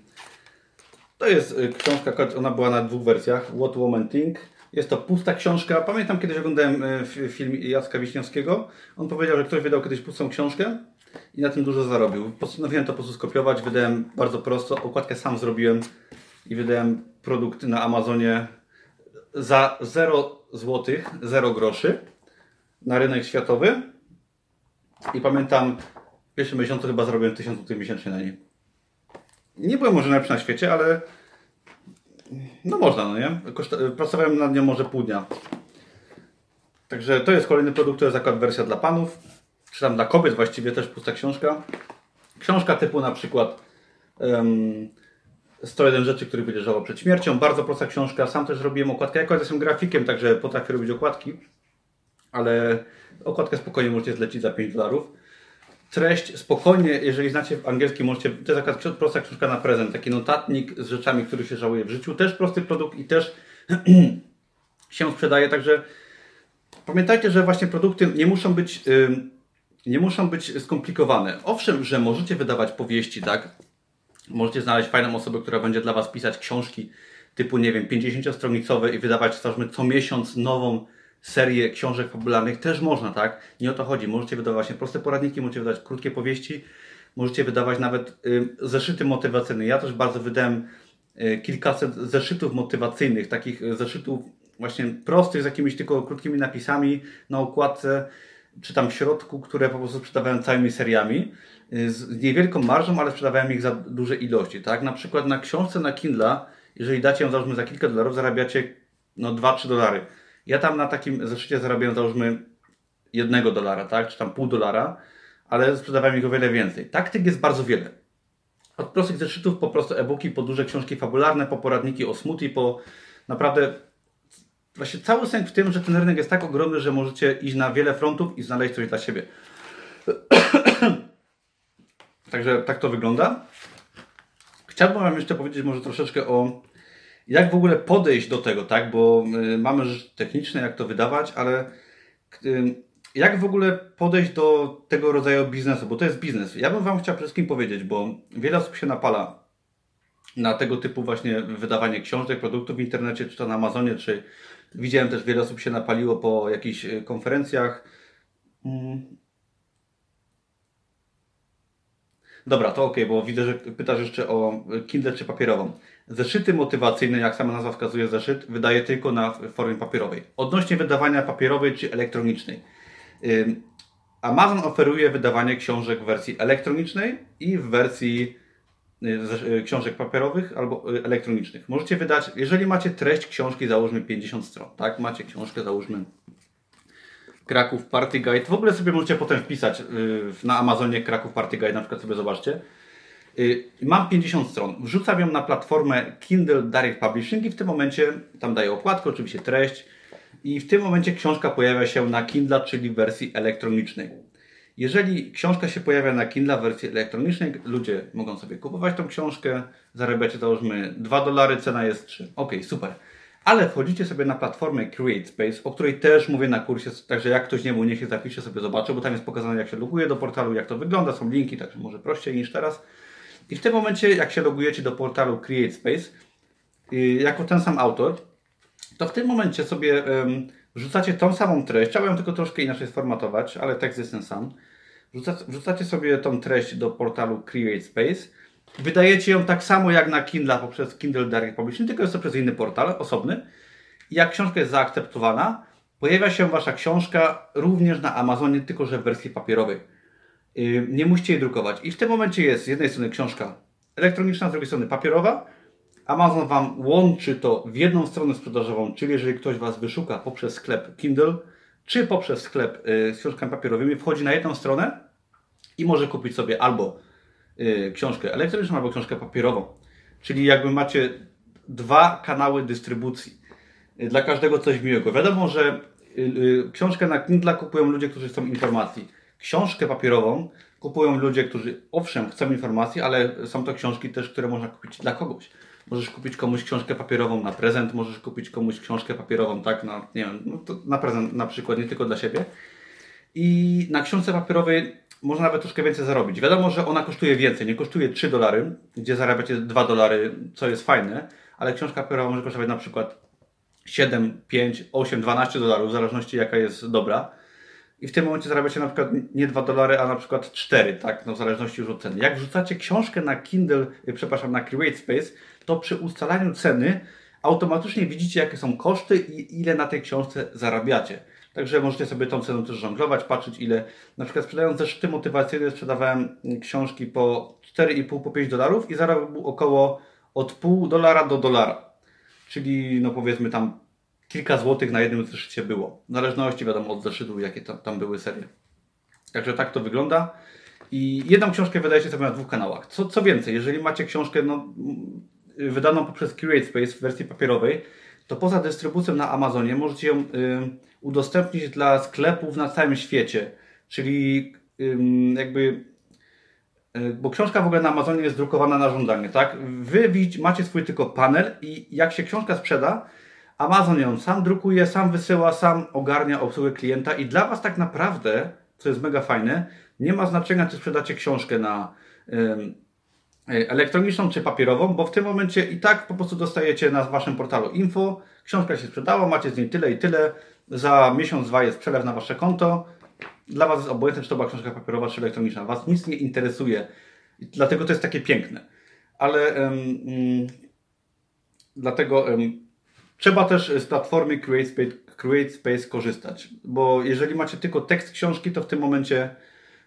Speaker 1: To jest y, książka, ona była na dwóch wersjach. What Woman Think. Jest to pusta książka. Pamiętam kiedyś oglądałem y, film Jacka Wiśniewskiego. On powiedział, że ktoś wydał kiedyś pustą książkę i na tym dużo zarobił. Postanowiłem to po prostu skopiować. Wydałem bardzo prosto. Okładkę sam zrobiłem i wydałem produkt na Amazonie za 0 zł, 0 groszy na rynek światowy. I pamiętam, w pierwszym miesiącu chyba zarobiłem 1000 zł miesięcznie na niej. Nie byłem może najlepszy na świecie, ale no można, no nie? Pracowałem nad nią może pół dnia. Także to jest kolejny produkt, to jest akurat wersja dla panów, czy tam dla kobiet właściwie też pusta książka. Książka typu na przykład um, 101 rzeczy, których będziesz żałował przed śmiercią. Bardzo prosta książka. Sam też robiłem okładkę. Ja jestem grafikiem, także potrafię robić okładki. Ale okładkę spokojnie możecie zlecić za 5 dolarów. Treść spokojnie, jeżeli znacie angielski, możecie. To jest taka prosta książka na prezent. Taki notatnik z rzeczami, których się żałuje w życiu. Też prosty produkt i też się sprzedaje. Także pamiętajcie, że właśnie produkty nie muszą być. Nie muszą być skomplikowane. Owszem, że możecie wydawać powieści, tak? Możecie znaleźć fajną osobę, która będzie dla Was pisać książki typu, nie wiem, 50-stronicowe i wydawać co miesiąc nową serię książek popularnych. Też można, tak? Nie o to chodzi. Możecie wydawać właśnie proste poradniki, możecie wydawać krótkie powieści, możecie wydawać nawet y, zeszyty motywacyjne. Ja też bardzo wydałem y, kilkaset zeszytów motywacyjnych, takich zeszytów właśnie prostych, z jakimiś tylko krótkimi napisami na okładce, czy tam w środku, które po prostu sprzedawałem całymi seriami z niewielką marżą, ale sprzedawałem ich za duże ilości, tak? Na przykład na książce na Kindle, jeżeli dacie ją załóżmy za kilka dolarów, zarabiacie no 2-3 dolary. Ja tam na takim zeszycie zarabiałem załóżmy jednego dolara, tak? Czy tam pół dolara, ale sprzedawałem ich o wiele więcej. Taktyk jest bardzo wiele. Od prostych zeszytów po prostu e-booki, po duże książki fabularne, po poradniki o smoothie, po naprawdę właśnie cały sens w tym, że ten rynek jest tak ogromny, że możecie iść na wiele frontów i znaleźć coś dla siebie. Także tak to wygląda. Chciałbym Wam jeszcze powiedzieć może troszeczkę o jak w ogóle podejść do tego, tak? Bo y, mamy rzeczy techniczne, jak to wydawać, ale y, jak w ogóle podejść do tego rodzaju biznesu, bo to jest biznes. Ja bym Wam chciał przede wszystkim powiedzieć, bo wiele osób się napala na tego typu właśnie wydawanie książek, produktów w internecie, czy to na Amazonie, czy widziałem też wiele osób się napaliło po jakichś y, konferencjach. Mm, Dobra, to ok, bo widzę, że pytasz jeszcze o Kindle czy papierową. Zeszyty motywacyjne, jak sama nazwa wskazuje, zeszyt wydaje tylko na formie papierowej. Odnośnie wydawania papierowej czy elektronicznej. Amazon oferuje wydawanie książek w wersji elektronicznej i w wersji y, y, książek papierowych albo y, elektronicznych. Możecie wydać, jeżeli macie treść książki, załóżmy 50 stron, tak? Macie książkę, załóżmy Kraków Party Guide. W ogóle sobie możecie potem wpisać na Amazonie Kraków Party Guide, na przykład sobie zobaczcie. Y, mam 50 stron. Wrzucam ją na platformę Kindle Direct Publishing i w tym momencie tam daję okładkę, oczywiście treść i w tym momencie książka pojawia się na Kindle, czyli w wersji elektronicznej. Jeżeli książka się pojawia na Kindle w wersji elektronicznej, ludzie mogą sobie kupować tą książkę, zarabiacie załóżmy 2 dolary, cena jest 3. Ok, super ale wchodzicie sobie na platformę Create Space, o której też mówię na kursie, także jak ktoś nie był, niech się zapisze, sobie zobaczy, bo tam jest pokazane jak się loguje do portalu, jak to wygląda, są linki, także może prościej niż teraz. I w tym momencie, jak się logujecie do portalu Create Space, y, jako ten sam autor, to w tym momencie sobie wrzucacie tą samą treść, ją tylko troszkę inaczej sformatować, ale tekst jest ten sam. wrzucacie sobie tą treść do portalu Create Space, Wydajecie ją tak samo jak na Kindle poprzez Kindle Direct Publishing, tylko jest to przez inny portal osobny. Jak książka jest zaakceptowana, pojawia się Wasza książka również na Amazonie, tylko że w wersji papierowej. Nie musicie jej drukować. I w tym momencie jest z jednej strony książka elektroniczna, z drugiej strony papierowa. Amazon Wam łączy to w jedną stronę sprzedażową, czyli jeżeli ktoś Was wyszuka poprzez sklep Kindle, czy poprzez sklep yy, z książkami papierowymi, wchodzi na jedną stronę i może kupić sobie albo Y, książkę elektroniczną albo książkę papierową. Czyli jakby macie dwa kanały dystrybucji. Y, dla każdego coś miłego. Wiadomo, że y, książkę na Kindle kupują ludzie, którzy chcą informacji. Książkę papierową kupują ludzie, którzy owszem chcą informacji, ale są to książki też, które można kupić dla kogoś. Możesz kupić komuś książkę papierową na prezent, możesz kupić komuś książkę papierową, tak, na, nie wiem, no na prezent na przykład, nie tylko dla siebie. I na książce papierowej można nawet troszkę więcej zarobić. Wiadomo, że ona kosztuje więcej, nie kosztuje 3 dolary, gdzie zarabiacie 2 dolary, co jest fajne, ale książka papierowa może kosztować na przykład 7, 5, 8, 12 dolarów, w zależności jaka jest dobra. I w tym momencie zarabiacie na przykład nie 2 dolary, a na przykład 4, tak? No w zależności już od ceny. Jak wrzucacie książkę na Kindle, y, przepraszam, na CreateSpace, to przy ustalaniu ceny automatycznie widzicie, jakie są koszty i ile na tej książce zarabiacie. Także możecie sobie tą ceną też żonglować, patrzeć ile, na przykład sprzedając zeszyty motywacyjne, sprzedawałem książki po 4,5, po 5 dolarów i zarobił około od pół dolara do dolara. Czyli no powiedzmy tam kilka złotych na jednym zeszycie było. W zależności wiadomo od zeszytu, jakie tam, tam były serie. Także tak to wygląda. I jedną książkę wydajecie sobie na dwóch kanałach. Co, co więcej, jeżeli macie książkę no, wydaną poprzez CurateSpace w wersji papierowej, to poza dystrybucją na Amazonie możecie ją y, udostępnić dla sklepów na całym świecie. Czyli y, jakby bo książka w ogóle na Amazonie jest drukowana na żądanie, tak? Wy macie swój tylko panel i jak się książka sprzeda, Amazon ją sam drukuje, sam wysyła, sam ogarnia obsługę klienta i dla Was tak naprawdę, co jest mega fajne, nie ma znaczenia, czy sprzedacie książkę na elektroniczną czy papierową, bo w tym momencie i tak po prostu dostajecie na Waszym portalu info, książka się sprzedała, macie z niej tyle i tyle, za miesiąc, dwa jest przelew na Wasze konto, dla Was jest obojętne, czy to była książka papierowa, czy elektroniczna. Was nic nie interesuje. Dlatego to jest takie piękne. Ale um, um, dlatego um, Trzeba też z platformy CreateSpace, korzystać, bo jeżeli macie tylko tekst książki, to w tym momencie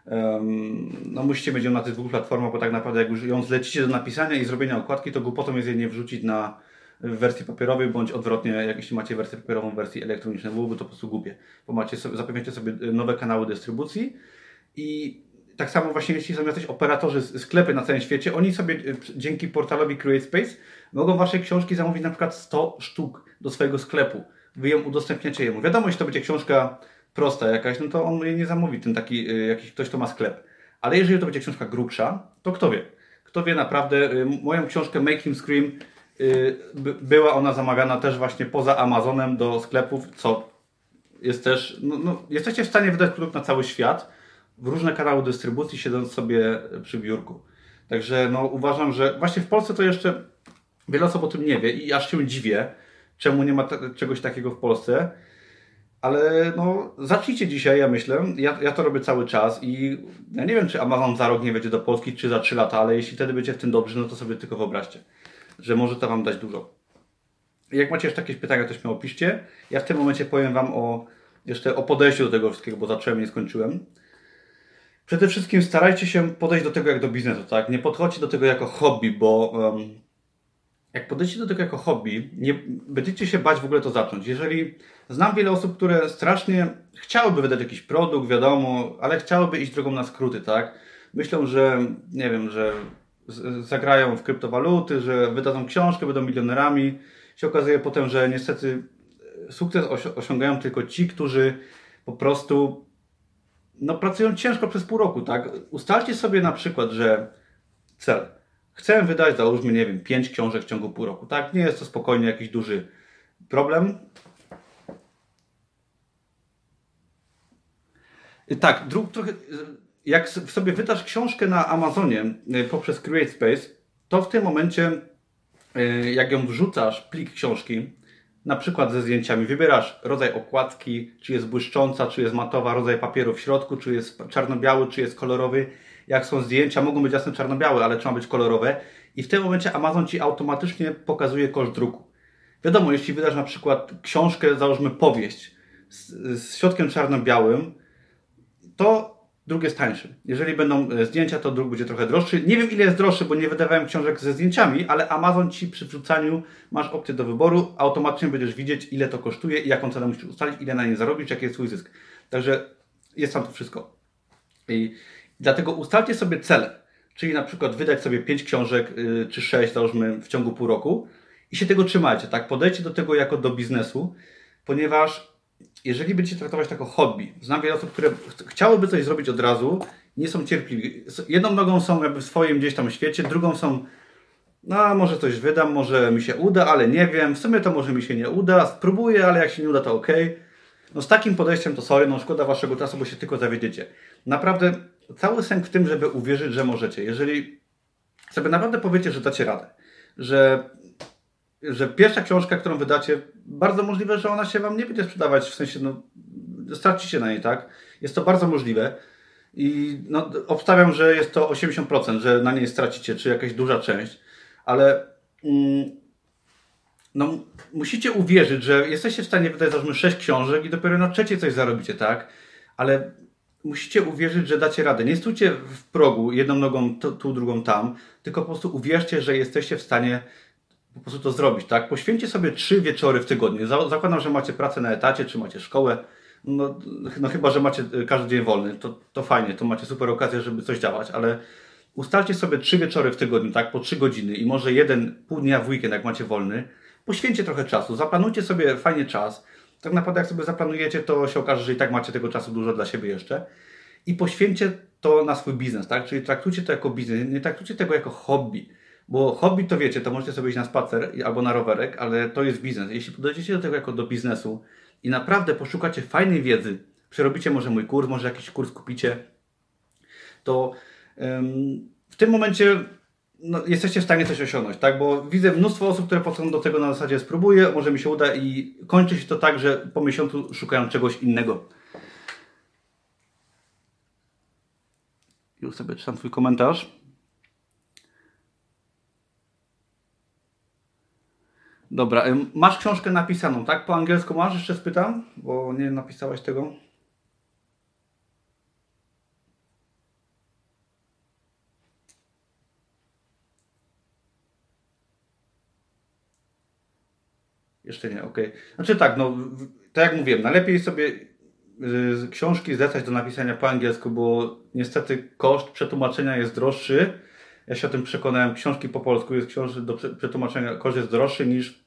Speaker 1: um, no musicie mieć ją na tych dwóch platformach, bo tak naprawdę jak już ją zlecicie do napisania i zrobienia okładki, to głupotą jest je nie wrzucić na wersji papierowej, bądź odwrotnie, jak jeśli macie wersję papierową w wersji elektronicznej, byłoby to po prostu głupie, bo macie zapewniacie sobie nowe kanały dystrybucji i tak samo właśnie jeśli są jacyś operatorzy sklepy na całym świecie, oni sobie e, dzięki portalowi CreateSpace mogą Wasze książki zamówić na przykład 100 sztuk do swojego sklepu. Wy ją udostępniacie jemu. Wiadomo, jeśli to będzie książka prosta jakaś, no to on jej nie zamówi, ten taki y, jakiś ktoś, kto ma sklep. Ale jeżeli to będzie książka grubsza, to kto wie? Kto wie naprawdę, y, moją książkę Make Him Scream y, była ona zamawiana też właśnie poza Amazonem do sklepów, co jest też, no, no, jesteście w stanie wydać produkt na cały świat, w różne kanały dystrybucji, siedząc sobie przy biurku. Także no, uważam, że właśnie w Polsce to jeszcze Wiele osób o tym nie wie i aż się dziwię, czemu nie ma czegoś takiego w Polsce. Ale no, zacznijcie dzisiaj, ja myślę. Ja, ja to robię cały czas i ja nie wiem, czy Amazon za rok nie wejdzie do Polski, czy za 3 lata, ale jeśli wtedy będzie w tym dobrzy, no to sobie tylko wyobraźcie, że może to Wam dać dużo. Jak macie jeszcze jakieś pytania, to śmiało piszcie. Ja w tym momencie powiem Wam o, jeszcze o podejściu do tego wszystkiego, bo zacząłem i nie skończyłem. Przede wszystkim starajcie się podejść do tego jak do biznesu, tak? Nie podchodźcie do tego jako hobby, bo um, jak podejdziecie do tego jako hobby, nie będziecie się bać w ogóle to zacząć. Jeżeli znam wiele osób, które strasznie chciałyby wydać jakiś produkt, wiadomo, ale chciałyby iść drogą na skróty, tak? Myślą, że nie wiem, że zagrają w kryptowaluty, że wydadzą książkę, będą milionerami. Się okazuje potem, że niestety sukces osiągają tylko ci, którzy po prostu no, pracują ciężko przez pół roku, tak? Ustalcie sobie na przykład, że cel Chcę wydać, załóżmy, nie wiem, 5 książek w ciągu pół roku. Tak, nie jest to spokojnie jakiś duży problem. Tak, druk, trochę, jak sobie wydasz książkę na Amazonie y, poprzez CreateSpace, to w tym momencie, y, jak ją wrzucasz, plik książki, na przykład ze zdjęciami, wybierasz rodzaj okładki, czy jest błyszcząca, czy jest matowa, rodzaj papieru w środku, czy jest czarno-biały, czy jest kolorowy jak są zdjęcia, mogą być jasne czarno-białe, ale trzeba być kolorowe. I w tym momencie Amazon Ci automatycznie pokazuje koszt druku. Wiadomo, jeśli wydasz na przykład książkę, załóżmy powieść z, z środkiem czarno-białym, to druk jest tańszy. Jeżeli będą e, zdjęcia, to druk będzie trochę droższy. Nie wiem ile jest droższy, bo nie wydawałem książek ze zdjęciami, ale Amazon Ci przy wrzucaniu masz opcję do wyboru, automatycznie będziesz widzieć ile to kosztuje i jaką cenę musisz ustalić, ile na nie zarobić, jaki jest Twój zysk. Także jest tam to wszystko. I Dlatego ustalcie sobie cele, czyli na przykład wydać sobie 5 książek yy, czy 6, załóżmy, w ciągu pół roku i się tego trzymajcie, tak? Podejdźcie do tego jako do biznesu, ponieważ jeżeli będziecie traktować to jako hobby, znam wiele osób, które ch chciałyby coś zrobić od razu, nie są cierpliwi. Jedną nogą są jakby w swoim gdzieś tam świecie, drugą są no może coś wydam, może mi się uda, ale nie wiem, w sumie to może mi się nie uda, spróbuję, ale jak się nie uda to ok. No z takim podejściem to sorry, no szkoda waszego czasu, bo się tylko zawiedziecie. Naprawdę cały sęk w tym, żeby uwierzyć, że możecie. Jeżeli sobie naprawdę powiecie, że dacie radę, że, że pierwsza książka, którą wydacie, bardzo możliwe, że ona się Wam nie będzie sprzedawać, w sensie, no, stracicie na niej, tak? Jest to bardzo możliwe. I no, obstawiam, że jest to 80%, że na niej stracicie, czy jakaś duża część, ale mm, no, musicie uwierzyć, że jesteście w stanie wydać załóżmy 6 książek i dopiero na trzeciej coś zarobicie, tak? Ale musicie uwierzyć, że dacie radę. Nie stójcie w progu jedną nogą tu, drugą tam, tylko po prostu uwierzcie, że jesteście w stanie po prostu to zrobić, tak? Poświęćcie sobie trzy wieczory w tygodniu. Zakładam, że macie pracę na etacie, czy macie szkołę, no, no chyba, że macie e, każdy dzień wolny, to, to fajnie, to macie super okazję, żeby coś działać, ale ustalcie sobie trzy wieczory w tygodniu, tak, po trzy godziny i może jeden pół dnia w weekend, jak macie wolny, poświęćcie trochę czasu, zaplanujcie sobie fajnie czas, tak naprawdę jak sobie zaplanujecie, to się okaże, że i tak macie tego czasu dużo dla siebie jeszcze. I poświęćcie to na swój biznes, tak, czyli traktujcie to jako biznes, nie traktujcie tego jako hobby, bo hobby to wiecie, to możecie sobie iść na spacer albo na rowerek, ale to jest biznes. Jeśli podejdziecie do tego jako do biznesu, i naprawdę poszukacie fajnej wiedzy, przerobicie może mój kurs, może jakiś kurs kupicie, to w tym momencie no, jesteście w stanie coś osiągnąć, tak? Bo widzę mnóstwo osób, które podchodzą do tego na zasadzie spróbuję, może mi się uda i kończy się to tak, że po miesiącu szukają czegoś innego. Już sobie czytam Twój komentarz. Dobra, masz książkę napisaną, tak? Po angielsku masz? Jeszcze spytam, bo nie napisałeś tego. Jeszcze nie, ok. Znaczy tak, no, tak jak mówiłem, najlepiej sobie y, książki zlecać do napisania po angielsku, bo niestety koszt przetłumaczenia jest droższy. Ja się o tym przekonałem. Książki po polsku jest książki do przetłumaczenia, koszt jest droższy niż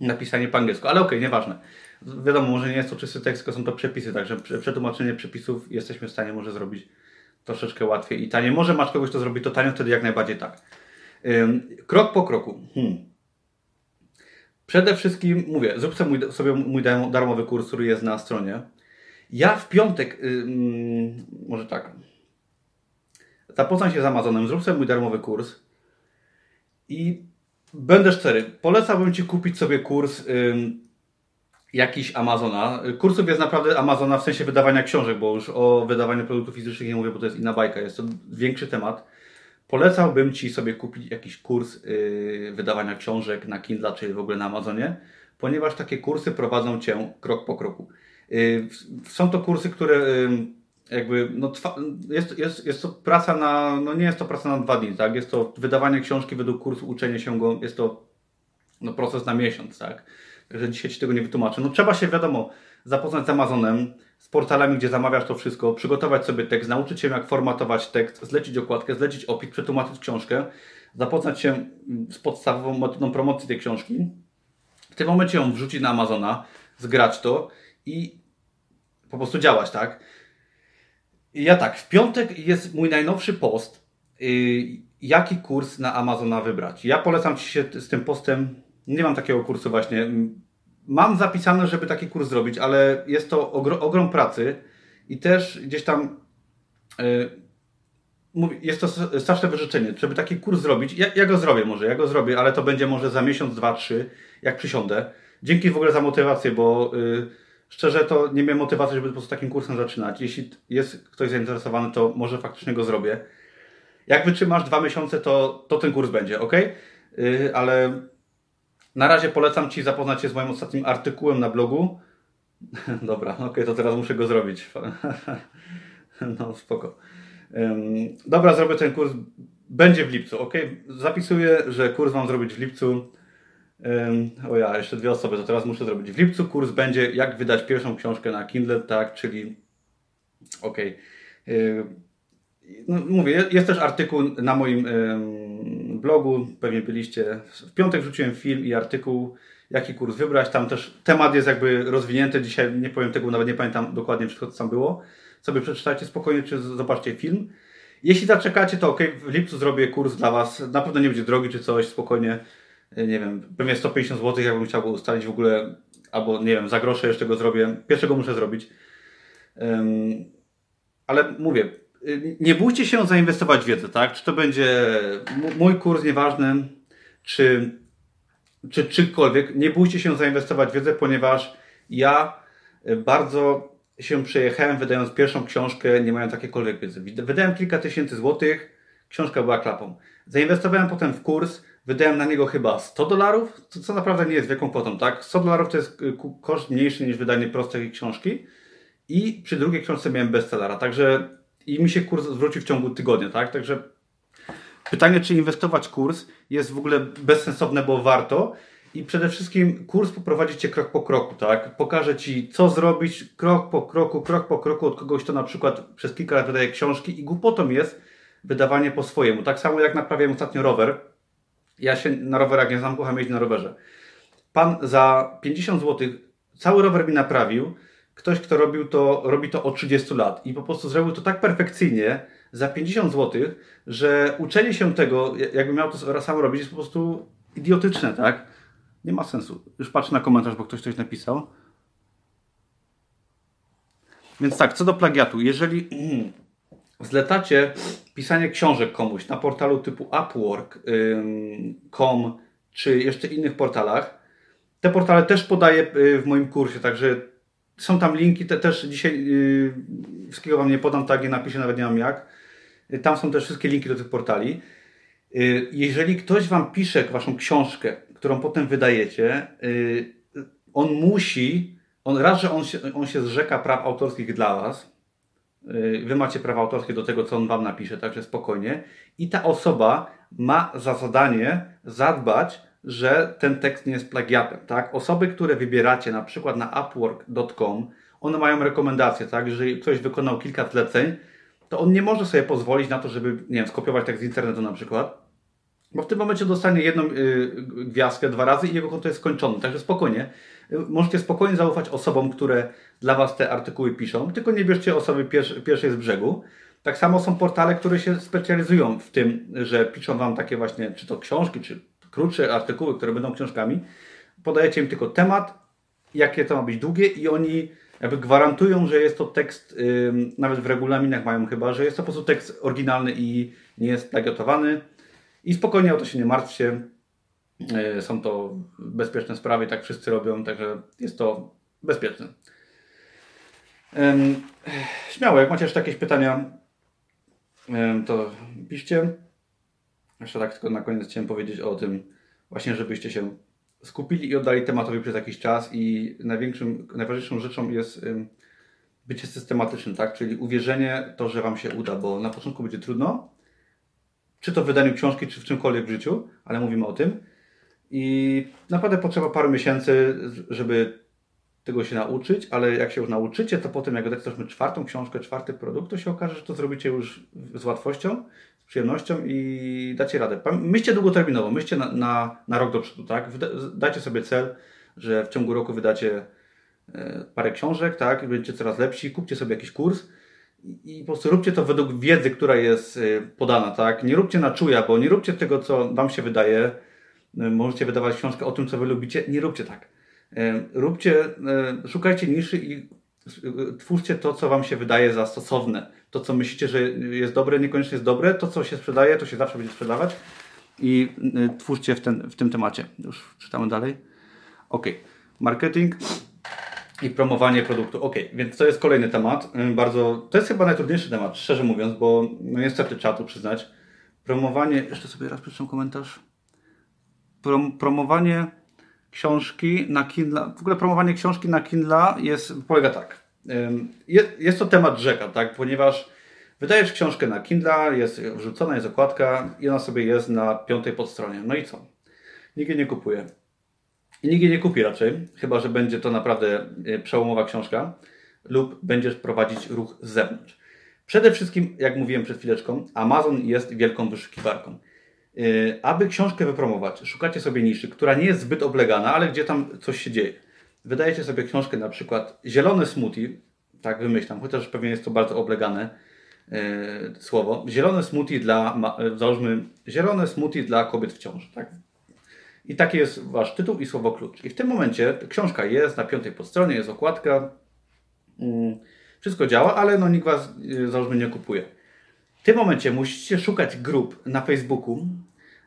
Speaker 1: napisanie po angielsku, ale okej, okay, nieważne. Wiadomo, może nie jest to czysty tekst, tylko są to przepisy, także przetłumaczenie przepisów jesteśmy w stanie może zrobić troszeczkę łatwiej i taniej. Może masz kogoś, kto zrobi to tanio, wtedy jak najbardziej tak. Krok po kroku. Hmm. Przede wszystkim, mówię, zrób sobie mój, sobie mój darmowy kurs, który jest na stronie. Ja w piątek, yy, może tak, zapoznaj się z Amazonem, zrób sobie mój darmowy kurs i Będę szczery, polecałbym Ci kupić sobie kurs ym, jakiś Amazona. Kursów jest naprawdę Amazona w sensie wydawania książek, bo już o wydawaniu produktów fizycznych nie mówię, bo to jest inna bajka, jest to większy temat. Polecałbym Ci sobie kupić jakiś kurs yy, wydawania książek na Kindle, czyli w ogóle na Amazonie, ponieważ takie kursy prowadzą Cię krok po kroku. Yy, są to kursy, które... Yy, jakby, no, jest, jest, jest to praca na, no nie jest to praca na dwa dni, tak? Jest to wydawanie książki według kursu, uczenie się go, jest to no, proces na miesiąc, tak? Także dzisiaj Ci tego nie wytłumaczę. No trzeba się, wiadomo, zapoznać z Amazonem, z portalami, gdzie zamawiasz to wszystko, przygotować sobie tekst, nauczyć się jak formatować tekst, zlecić okładkę, zlecić opis, przetłumaczyć książkę, zapoznać się z podstawową metodą promocji tej książki. W tym momencie ją wrzucić na Amazona, zgrać to i po prostu działać, tak? Ja tak, w piątek jest mój najnowszy post. Y, jaki kurs na Amazona wybrać? Ja polecam Ci się z tym postem. Nie mam takiego kursu właśnie. Mam zapisane, żeby taki kurs zrobić, ale jest to ogrom, pracy i też gdzieś tam y, jest to straszne wyrzeczenie, żeby taki kurs zrobić. Ja, ja, go zrobię może, ja go zrobię, ale to będzie może za miesiąc, dwa, trzy, jak przysiądę. Dzięki w ogóle za motywację, bo yy, szczerze to nie miałem motywacji, żeby po prostu takim kursem zaczynać. Jeśli jest ktoś zainteresowany, to może faktycznie go zrobię. Jak wytrzymasz dwa miesiące, to, to ten kurs będzie, ok? Yy, ale na razie polecam Ci zapoznać się z moim ostatnim artykułem na blogu. Dobra, ok, to teraz muszę go zrobić. no, spoko. dobra, zrobię ten kurs. Będzie w lipcu, ok? Zapisuję, że kurs mam zrobić w lipcu. O ja, jeszcze dwie osoby, to teraz muszę zrobić. W lipcu kurs będzie jak wydać pierwszą książkę na Kindle, tak, czyli okej. Okay. No, mówię, jest też artykuł na moim blogu, pewnie byliście. W piątek wrzuciłem film i artykuł, jaki kurs wybrać. Tam też temat jest jakby rozwinięty. Dzisiaj nie powiem tego, nawet nie pamiętam dokładnie wszystko, co tam było. Sobie przeczytajcie spokojnie, czy zobaczcie film. Jeśli zaczekacie, to ok, w lipcu zrobię kurs dla Was. Na pewno nie będzie drogi czy coś, spokojnie nie wiem, pewnie 150 zł, jakbym chciał ustalić w ogóle, albo nie wiem, za grosze jeszcze go zrobię. Pierwszego muszę zrobić. Um, ale mówię, nie bójcie się zainwestować w wiedzę, tak? Czy to będzie mój kurs, nieważny, czy, czy czykolwiek. Nie bójcie się zainwestować w wiedzę, ponieważ ja y, bardzo się przejechałem wydając pierwszą książkę, nie mając jakiejkolwiek wiedzy. Wydałem kilka tysięcy złotych, książka była klapą. Zainwestowałem potem w kurs, wydałem na niego chyba 100 dolarów, co, naprawdę nie jest wielką kwotą, tak? 100 dolarów to jest koszt mniejszy niż wydanie prostej książki i przy drugiej książce miałem bestsellera, także i mi się kurs zwrócił w ciągu tygodnia, tak? Także pytanie, czy inwestować kurs jest w ogóle bezsensowne, bo warto. I przede wszystkim kurs poprowadzi Cię krok po kroku, tak? Pokaże Ci, co zrobić krok po kroku, krok po kroku od kogoś, kto na przykład przez kilka lat wydaje książki i głupotą jest wydawanie po swojemu. Tak samo jak naprawiłem ostatnio rower. Ja się na rowerach nie znam, kocham jeździć na rowerze. Pan za 50 zł cały rower mi naprawił, ktoś, kto robił to, robi to od 30 lat i po prostu zrobił to tak perfekcyjnie za 50 zł, że uczenie się tego, jakby miał to sam robić, jest po prostu idiotyczne, tak? Nie ma sensu. Już patrzę na komentarz, bo ktoś coś napisał. Więc tak, co do plagiatu. Jeżeli zletacie pisanie książek komuś na portalu typu Upwork.com czy jeszcze innych portalach, te portale też podaję y, w moim kursie, także są tam linki, te też dzisiaj yy, wszystkiego Wam nie podam, tak, nie napiszę, nawet nie mam jak. Yy, tam są też wszystkie linki do tych portali. Yy, jeżeli ktoś Wam pisze Waszą książkę, którą potem wydajecie, yy, on musi, on, raz, że on się, on się zrzeka praw autorskich dla Was, yy, Wy macie prawa autorskie do tego, co on Wam napisze, także spokojnie. I ta osoba ma za zadanie zadbać że ten tekst nie jest plagiatem, tak? Osoby, które wybieracie na przykład na upwork.com, one mają rekomendacje, tak? Jeżeli ktoś wykonał kilka zleceń, to on nie może sobie pozwolić na to, żeby, nie wiem, skopiować tekst z internetu na przykład, bo w tym momencie dostanie jedną y, gwiazdkę dwa razy i jego konto jest skończone. Także spokojnie. Y, możecie spokojnie zaufać osobom, które dla Was te artykuły piszą, tylko nie bierzcie osoby pierwszej z brzegu. Tak samo są portale, które się specjalizują w tym, że piszą Wam takie właśnie, czy to książki, czy krótsze artykuły, które będą książkami, podajecie im tylko temat, jakie to ma być długie i oni jakby gwarantują, że jest to tekst, nawet w regulaminach mają chyba, że jest to po prostu tekst oryginalny i nie jest plagiatowany. I spokojnie o to się nie martwcie. Yy, są to bezpieczne sprawy, tak wszyscy robią, także jest to bezpieczne. Śmiało, jak macie jeszcze jakieś pytania, to piszcie. Jeszcze tak tylko na koniec chciałem powiedzieć o tym, właśnie żebyście się skupili i oddali tematowi przez jakiś czas i największym, najważniejszą rzeczą jest bycie systematycznym, tak? Czyli uwierzenie to, że Wam się uda, bo na początku będzie trudno, czy to w wydaniu książki, czy w czymkolwiek w życiu, ale mówimy o tym. I naprawdę potrzeba paru miesięcy, żeby tego się nauczyć, ale jak się już nauczycie, to potem jak wydacie czwartą książkę, czwarty produkt, to się okaże, że to zrobicie już z łatwością przyjemnością i dacie radę. Myślcie długoterminowo, myślcie na, na, na rok do przodu, tak? Dajcie sobie cel, że w ciągu roku wydacie e, parę książek, tak? Będziecie coraz lepsi, kupcie sobie jakiś kurs i po prostu róbcie to według wiedzy, która jest e, podana, tak? Nie róbcie na czuja, bo nie róbcie tego, co Wam się wydaje. E, możecie wydawać książkę o tym, co Wy lubicie. Nie róbcie tak. Róbcie, szukajcie niszy i twórzcie to, co Wam się wydaje za stosowne. To, co myślicie, że jest dobre, niekoniecznie jest dobre. To, co się sprzedaje, to się zawsze będzie sprzedawać. I y, twórzcie w, ten, w tym temacie. Już czytamy dalej. Ok. Marketing i promowanie produktu. Ok, więc to jest kolejny temat. Y, bardzo, to jest chyba najtrudniejszy temat, szczerze mówiąc, bo no niestety trzeba to przyznać. Promowanie, jeszcze sobie raz przeczytam komentarz. Prom, promowanie książki na Kindle, w ogóle promowanie książki na Kindle jest, polega tak. Jest, to temat rzeka, tak, ponieważ wydajesz książkę na Kindle, jest wrzucona, jest okładka i ona sobie jest na piątej podstronie. No i co? Nikt jej nie kupuje. I nikt jej nie kupi raczej, chyba że będzie to naprawdę e, przełomowa książka lub będziesz prowadzić ruch z zewnątrz. Przede wszystkim, jak mówiłem przed chwileczką, Amazon jest wielką wyszukiwarką. Y, aby książkę wypromować, szukacie sobie niszy, która nie jest zbyt oblegana, ale gdzie tam coś się dzieje. Wydajecie sobie książkę na przykład Zielone smoothie, tak wymyślam, chociaż pewnie jest to bardzo oblegane yy, słowo. Zielone smoothie dla, yy, załóżmy, zielone smoothie dla kobiet w ciąży, tak? I taki jest Wasz tytuł i słowo klucz. I w tym momencie książka jest na piątej podstronie, jest okładka, yy, wszystko działa, ale no nikt Was, yy, załóżmy, nie kupuje. Tym momencie musicie szukać grup na Facebooku.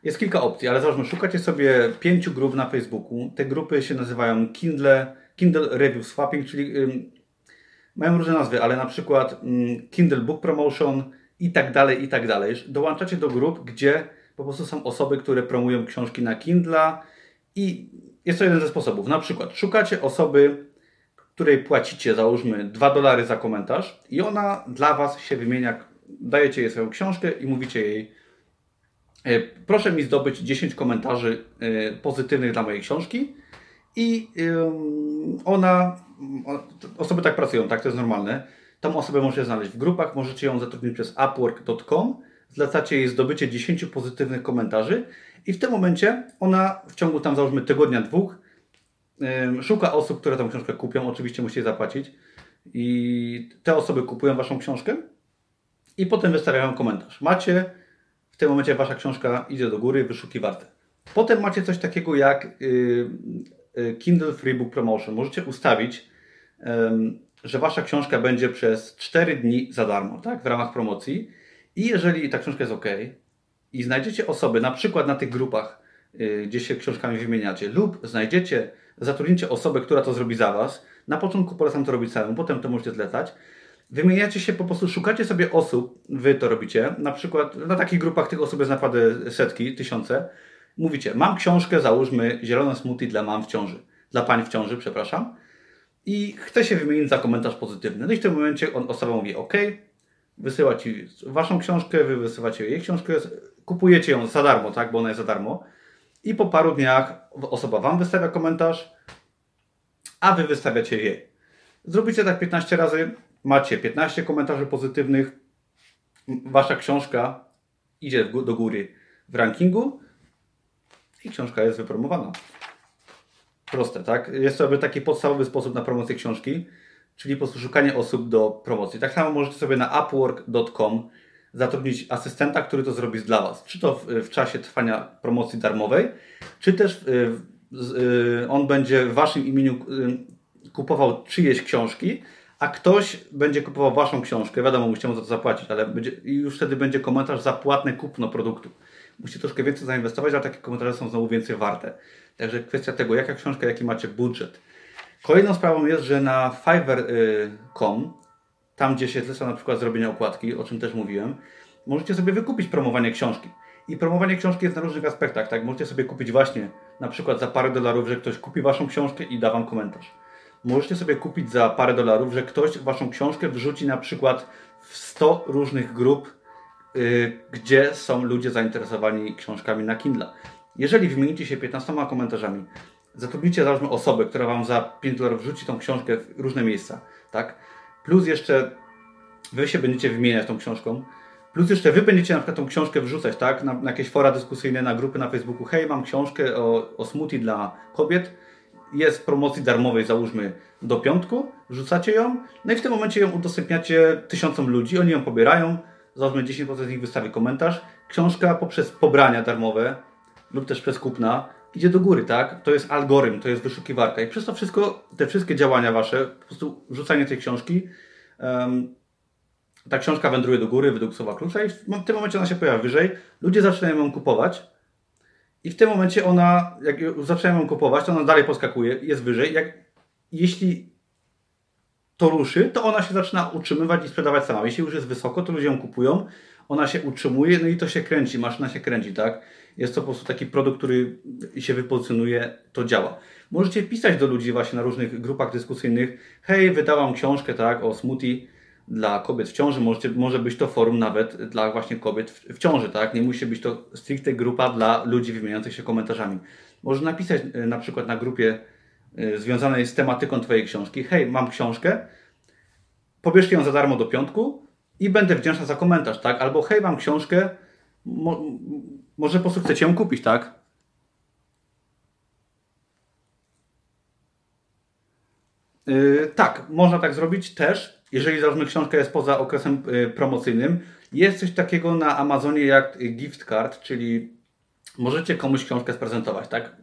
Speaker 1: Jest kilka opcji, ale załóżmy, szukacie sobie pięciu grup na Facebooku. Te grupy się nazywają Kindle, Kindle Review Swapping, czyli ym, mają różne nazwy, ale na przykład ym, Kindle Book Promotion i tak dalej, i tak dalej. Dołączacie do grup, gdzie po prostu są osoby, które promują książki na Kindle i jest to jeden ze sposobów. Na przykład szukacie osoby, której płacicie, załóżmy, 2 dolary za komentarz i ona dla Was się wymienia, dajecie jej swoją książkę i mówicie jej e, proszę mi zdobyć 10 komentarzy e, pozytywnych dla mojej książki i ona, osoby tak pracują, tak, to jest normalne. Tą osobę możecie znaleźć w grupach, możecie ją zatrudnić przez upwork.com, zlecacie jej zdobycie 10 pozytywnych komentarzy i w tym momencie ona w ciągu tam załóżmy tygodnia, dwóch szuka osób, które tą książkę kupią. Oczywiście musicie zapłacić. I te osoby kupują Waszą książkę i potem wystawiają komentarz. Macie, w tym momencie Wasza książka idzie do góry, wyszukiwarte. Potem macie coś takiego jak y, y, Kindle Free Book Promotion. Możecie ustawić, że Wasza książka będzie przez 4 dni za darmo, tak, w ramach promocji. I jeżeli ta książka jest ok, i znajdziecie osoby, na przykład na tych grupach, y, gdzie się książkami wymieniacie, lub znajdziecie, zatrudnicie osobę, która to zrobi za Was. Na początku polecam to robić samemu, potem to możecie zlecać. Wymieniacie się, po prostu szukacie sobie osób, Wy to robicie, na przykład na takich grupach tych osób jest naprawdę setki, tysiące. Mówicie, mam książkę, załóżmy, zielone smoothie dla mam w ciąży, dla pań w ciąży, przepraszam. I chcę się wymienić za komentarz pozytywny. No i w tym momencie on, osoba mówi OK, wysyła Ci Waszą książkę, Wy wysyłacie jej książkę, kupujecie ją za darmo, tak, bo ona jest za darmo. I po paru dniach osoba Wam wystawia komentarz, a Wy wystawiacie jej. Zrobicie tak 15 razy, macie 15 komentarzy pozytywnych, Wasza książka idzie do góry w rankingu i książka jest wypromowana. Proste, tak? Jest to taki podstawowy sposób na promocję książki, czyli po prostu szukanie osób do promocji. Tak samo możecie sobie na upwork.com zatrudnić asystenta, który to zrobi dla Was. Czy to w, w czasie trwania promocji darmowej, czy też y, y, on będzie w Waszym imieniu y, kupował czyjeś książki, a ktoś będzie kupował Waszą książkę. Wiadomo, musicie mu za to zapłacić, ale będzie, już wtedy będzie komentarz za płatne kupno produktu. Musicie troszkę więcej zainwestować, a takie komentarze są znowu więcej warte. Także kwestia tego, jaka książka, jaki macie budżet. Kolejną sprawą jest, że na Fiverr.com tam gdzie się zleca na przykład zrobienie okładki, o czym też mówiłem, możecie sobie wykupić promowanie książki. I promowanie książki jest na różnych aspektach, tak? Możecie sobie kupić właśnie na przykład za parę dolarów, że ktoś kupi Waszą książkę i da Wam komentarz. Możecie sobie kupić za parę dolarów, że ktoś Waszą książkę wrzuci na przykład w 100 różnych grup, yy, gdzie są ludzie zainteresowani książkami na Kindle. Jeżeli wymienicie się 15 komentarzami, zatrudnicie załóżmy osobę, która Wam za 5 dolarów wrzuci tą książkę w różne miejsca, tak? plus jeszcze wy się będziecie wymieniać tą książką, plus jeszcze wy będziecie na przykład tą książkę wrzucać, tak, na, na jakieś fora dyskusyjne, na grupy na Facebooku, hej, mam książkę o, o smoothie dla kobiet, jest w promocji darmowej, załóżmy, do piątku, wrzucacie ją, no i w tym momencie ją udostępniacie tysiącom ludzi, oni ją pobierają, załóżmy 10% z nich wystawi komentarz, książka poprzez pobrania darmowe lub też przez kupna idzie do góry, tak? To jest algorytm, to jest wyszukiwarka. I przez to wszystko, te wszystkie działania wasze, po prostu rzucanie tej książki, um, ta książka wędruje do góry według słowa klucza i w tym momencie ona się pojawia wyżej. Ludzie zaczynają ją kupować i w tym momencie ona, jak zaczynają ją kupować, to ona dalej poskakuje, jest wyżej. Jak, jeśli to ruszy, to ona się zaczyna utrzymywać i sprzedawać sama. Jeśli już jest wysoko, to ludzie ją kupują, ona się utrzymuje, no i to się kręci, maszyna się kręci, tak? Jest to po prostu taki produkt, który się wypozycjonuje, to działa. Możecie pisać do ludzi właśnie na różnych grupach dyskusyjnych. Hej, wydałam książkę tak, o smoothie dla kobiet w ciąży. Możecie, może być to forum nawet dla właśnie kobiet w, w ciąży. Tak? Nie musi być to stricte grupa dla ludzi wymieniających się komentarzami. Może napisać e, na przykład na grupie e, związanej z tematyką Twojej książki. Hej, mam książkę, pobierzcie ją za darmo do piątku i będę wdzięczna za komentarz, tak? Albo hej, mam książkę, mo może po prostu chcecie ją kupić, tak? Yy, tak, można tak zrobić też, jeżeli załóżmy książka jest poza okresem yy, promocyjnym. Jest coś takiego na Amazonie jak gift card, czyli możecie komuś książkę sprezentować, tak?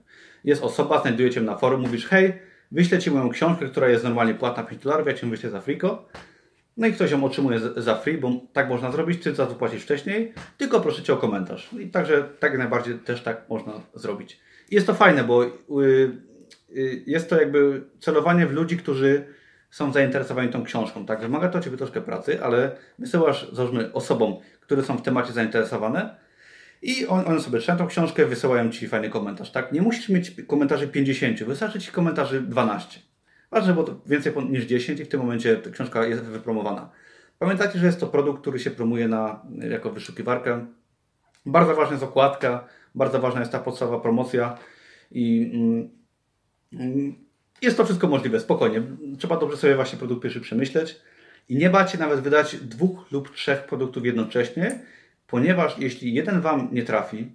Speaker 1: Jest osoba, znajdujecie na forum, mówisz, hej, wyślę Ci moją książkę, która jest normalnie płatna 5 dolarów, ja Cię wyślę za friko No i ktoś ją otrzymuje za free, bo tak można zrobić, ty za to płacisz wcześniej, tylko proszę Cię o komentarz. I także tak najbardziej też tak można zrobić. I jest to fajne, bo y, y, jest to jakby celowanie w ludzi, którzy są zainteresowani tą książką. Tak, wymaga to Ciebie troszkę pracy, ale wysyłasz, załóżmy, osobom, które są w temacie zainteresowane i on, one sobie czytają tą książkę, wysyłają Ci fajny komentarz. Tak, nie musisz mieć komentarzy 50, wystarczy Ci komentarzy 12. Ważne, bo więcej niż 10 i w tym momencie książka jest wypromowana. Pamiętajcie, że jest to produkt, który się promuje na, jako wyszukiwarkę. Bardzo ważna jest okładka, bardzo ważna jest ta podstawowa promocja i mm, mm, jest to wszystko możliwe, spokojnie. Trzeba dobrze sobie właśnie produkt pierwszy przemyśleć i nie bać się nawet wydać dwóch lub trzech produktów jednocześnie, ponieważ jeśli jeden Wam nie trafi,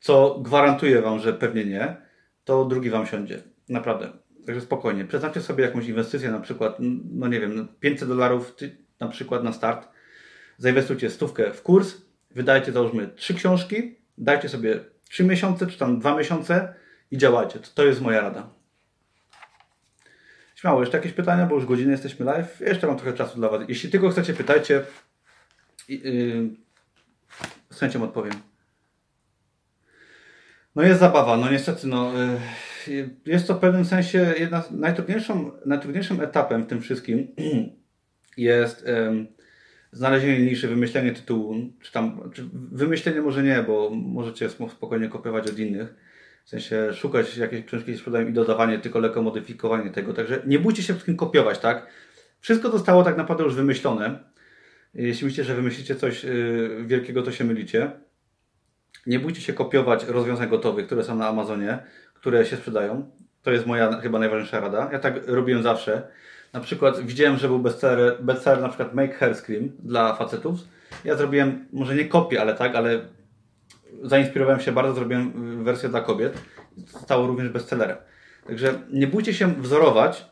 Speaker 1: co gwarantuję Wam, że pewnie nie, to drugi Wam siądzie. Naprawdę. Także spokojnie. Przeznaczcie sobie jakąś inwestycję, na przykład, no nie wiem, 500 dolarów na przykład na start. Zainwestujcie stówkę w kurs, wydajcie załóżmy trzy książki, dajcie sobie 3 miesiące czy tam 2 miesiące i działajcie. To jest moja rada. Śmiało, jeszcze jakieś pytania, bo już godziny jesteśmy live. Jeszcze mam trochę czasu dla Was. Jeśli tylko chcecie, pytajcie. Yy, z chęcią odpowiem. No jest zabawa, no niestety, no, yy, jest to w pewnym sensie jedna, najtrudniejszą, najtrudniejszym etapem w tym wszystkim jest yy, znalezienie niszy, wymyślenie tytułu, czy tam, czy wymyślenie może nie, bo możecie spokojnie kopiować od innych, w sensie szukać jakiejś książki się sprzedają i dodawanie, tylko lekko modyfikowanie tego. Także nie bójcie się wszystkim kopiować, tak? Wszystko zostało tak naprawdę już wymyślone. Jeśli myślicie, że wymyślicie coś y, wielkiego, to się mylicie. Nie bójcie się kopiować rozwiązań gotowych, które są na Amazonie, które się sprzedają. To jest moja chyba najważniejsza rada. Ja tak robiłem zawsze. Na przykład widziałem, że był bestseller, bestseller na przykład Make Hair Scream dla facetów. Ja zrobiłem, może nie kopię, ale tak, ale zainspirowałem się bardzo, zrobiłem wersję dla kobiet. Stało również bestsellerem. Także nie bójcie się wzorować,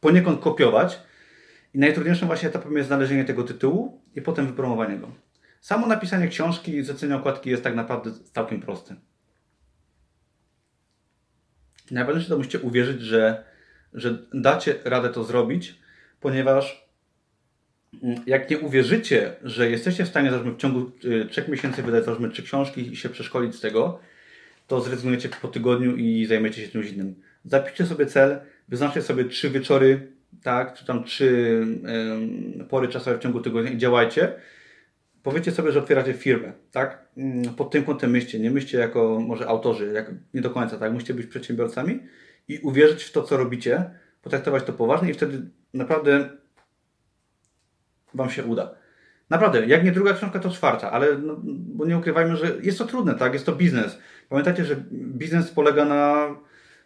Speaker 1: poniekąd kopiować. I najtrudniejszym właśnie etapem jest znalezienie tego tytułu i potem wypromowanie go. Samo napisanie książki i zlecenie okładki jest tak naprawdę całkiem proste. Najważniejsze to musicie uwierzyć, że, że dacie radę to zrobić, ponieważ jak nie uwierzycie, że jesteście w stanie w ciągu y, trzech miesięcy wydać załóżmy trzy książki i się przeszkolić z tego, to zrezygnujecie po tygodniu i zajmiecie się czymś innym. Zapiszcie sobie cel, wyznaczcie sobie trzy wieczory, tak, czy tam trzy pory czasowe w ciągu tygodnia i działajcie. Powiedzcie sobie, że otwieracie firmę, tak? Mm, pod tym kątem myślcie, nie myślcie jako może autorzy, jak, nie do końca, tak? Musicie być przedsiębiorcami i uwierzyć w to, co robicie, potraktować to poważnie i wtedy naprawdę Wam się uda. Naprawdę, jak nie druga książka, to czwarta, ale no, bo nie ukrywajmy, że jest to trudne, tak? Jest to biznes. Pamiętajcie, że biznes polega na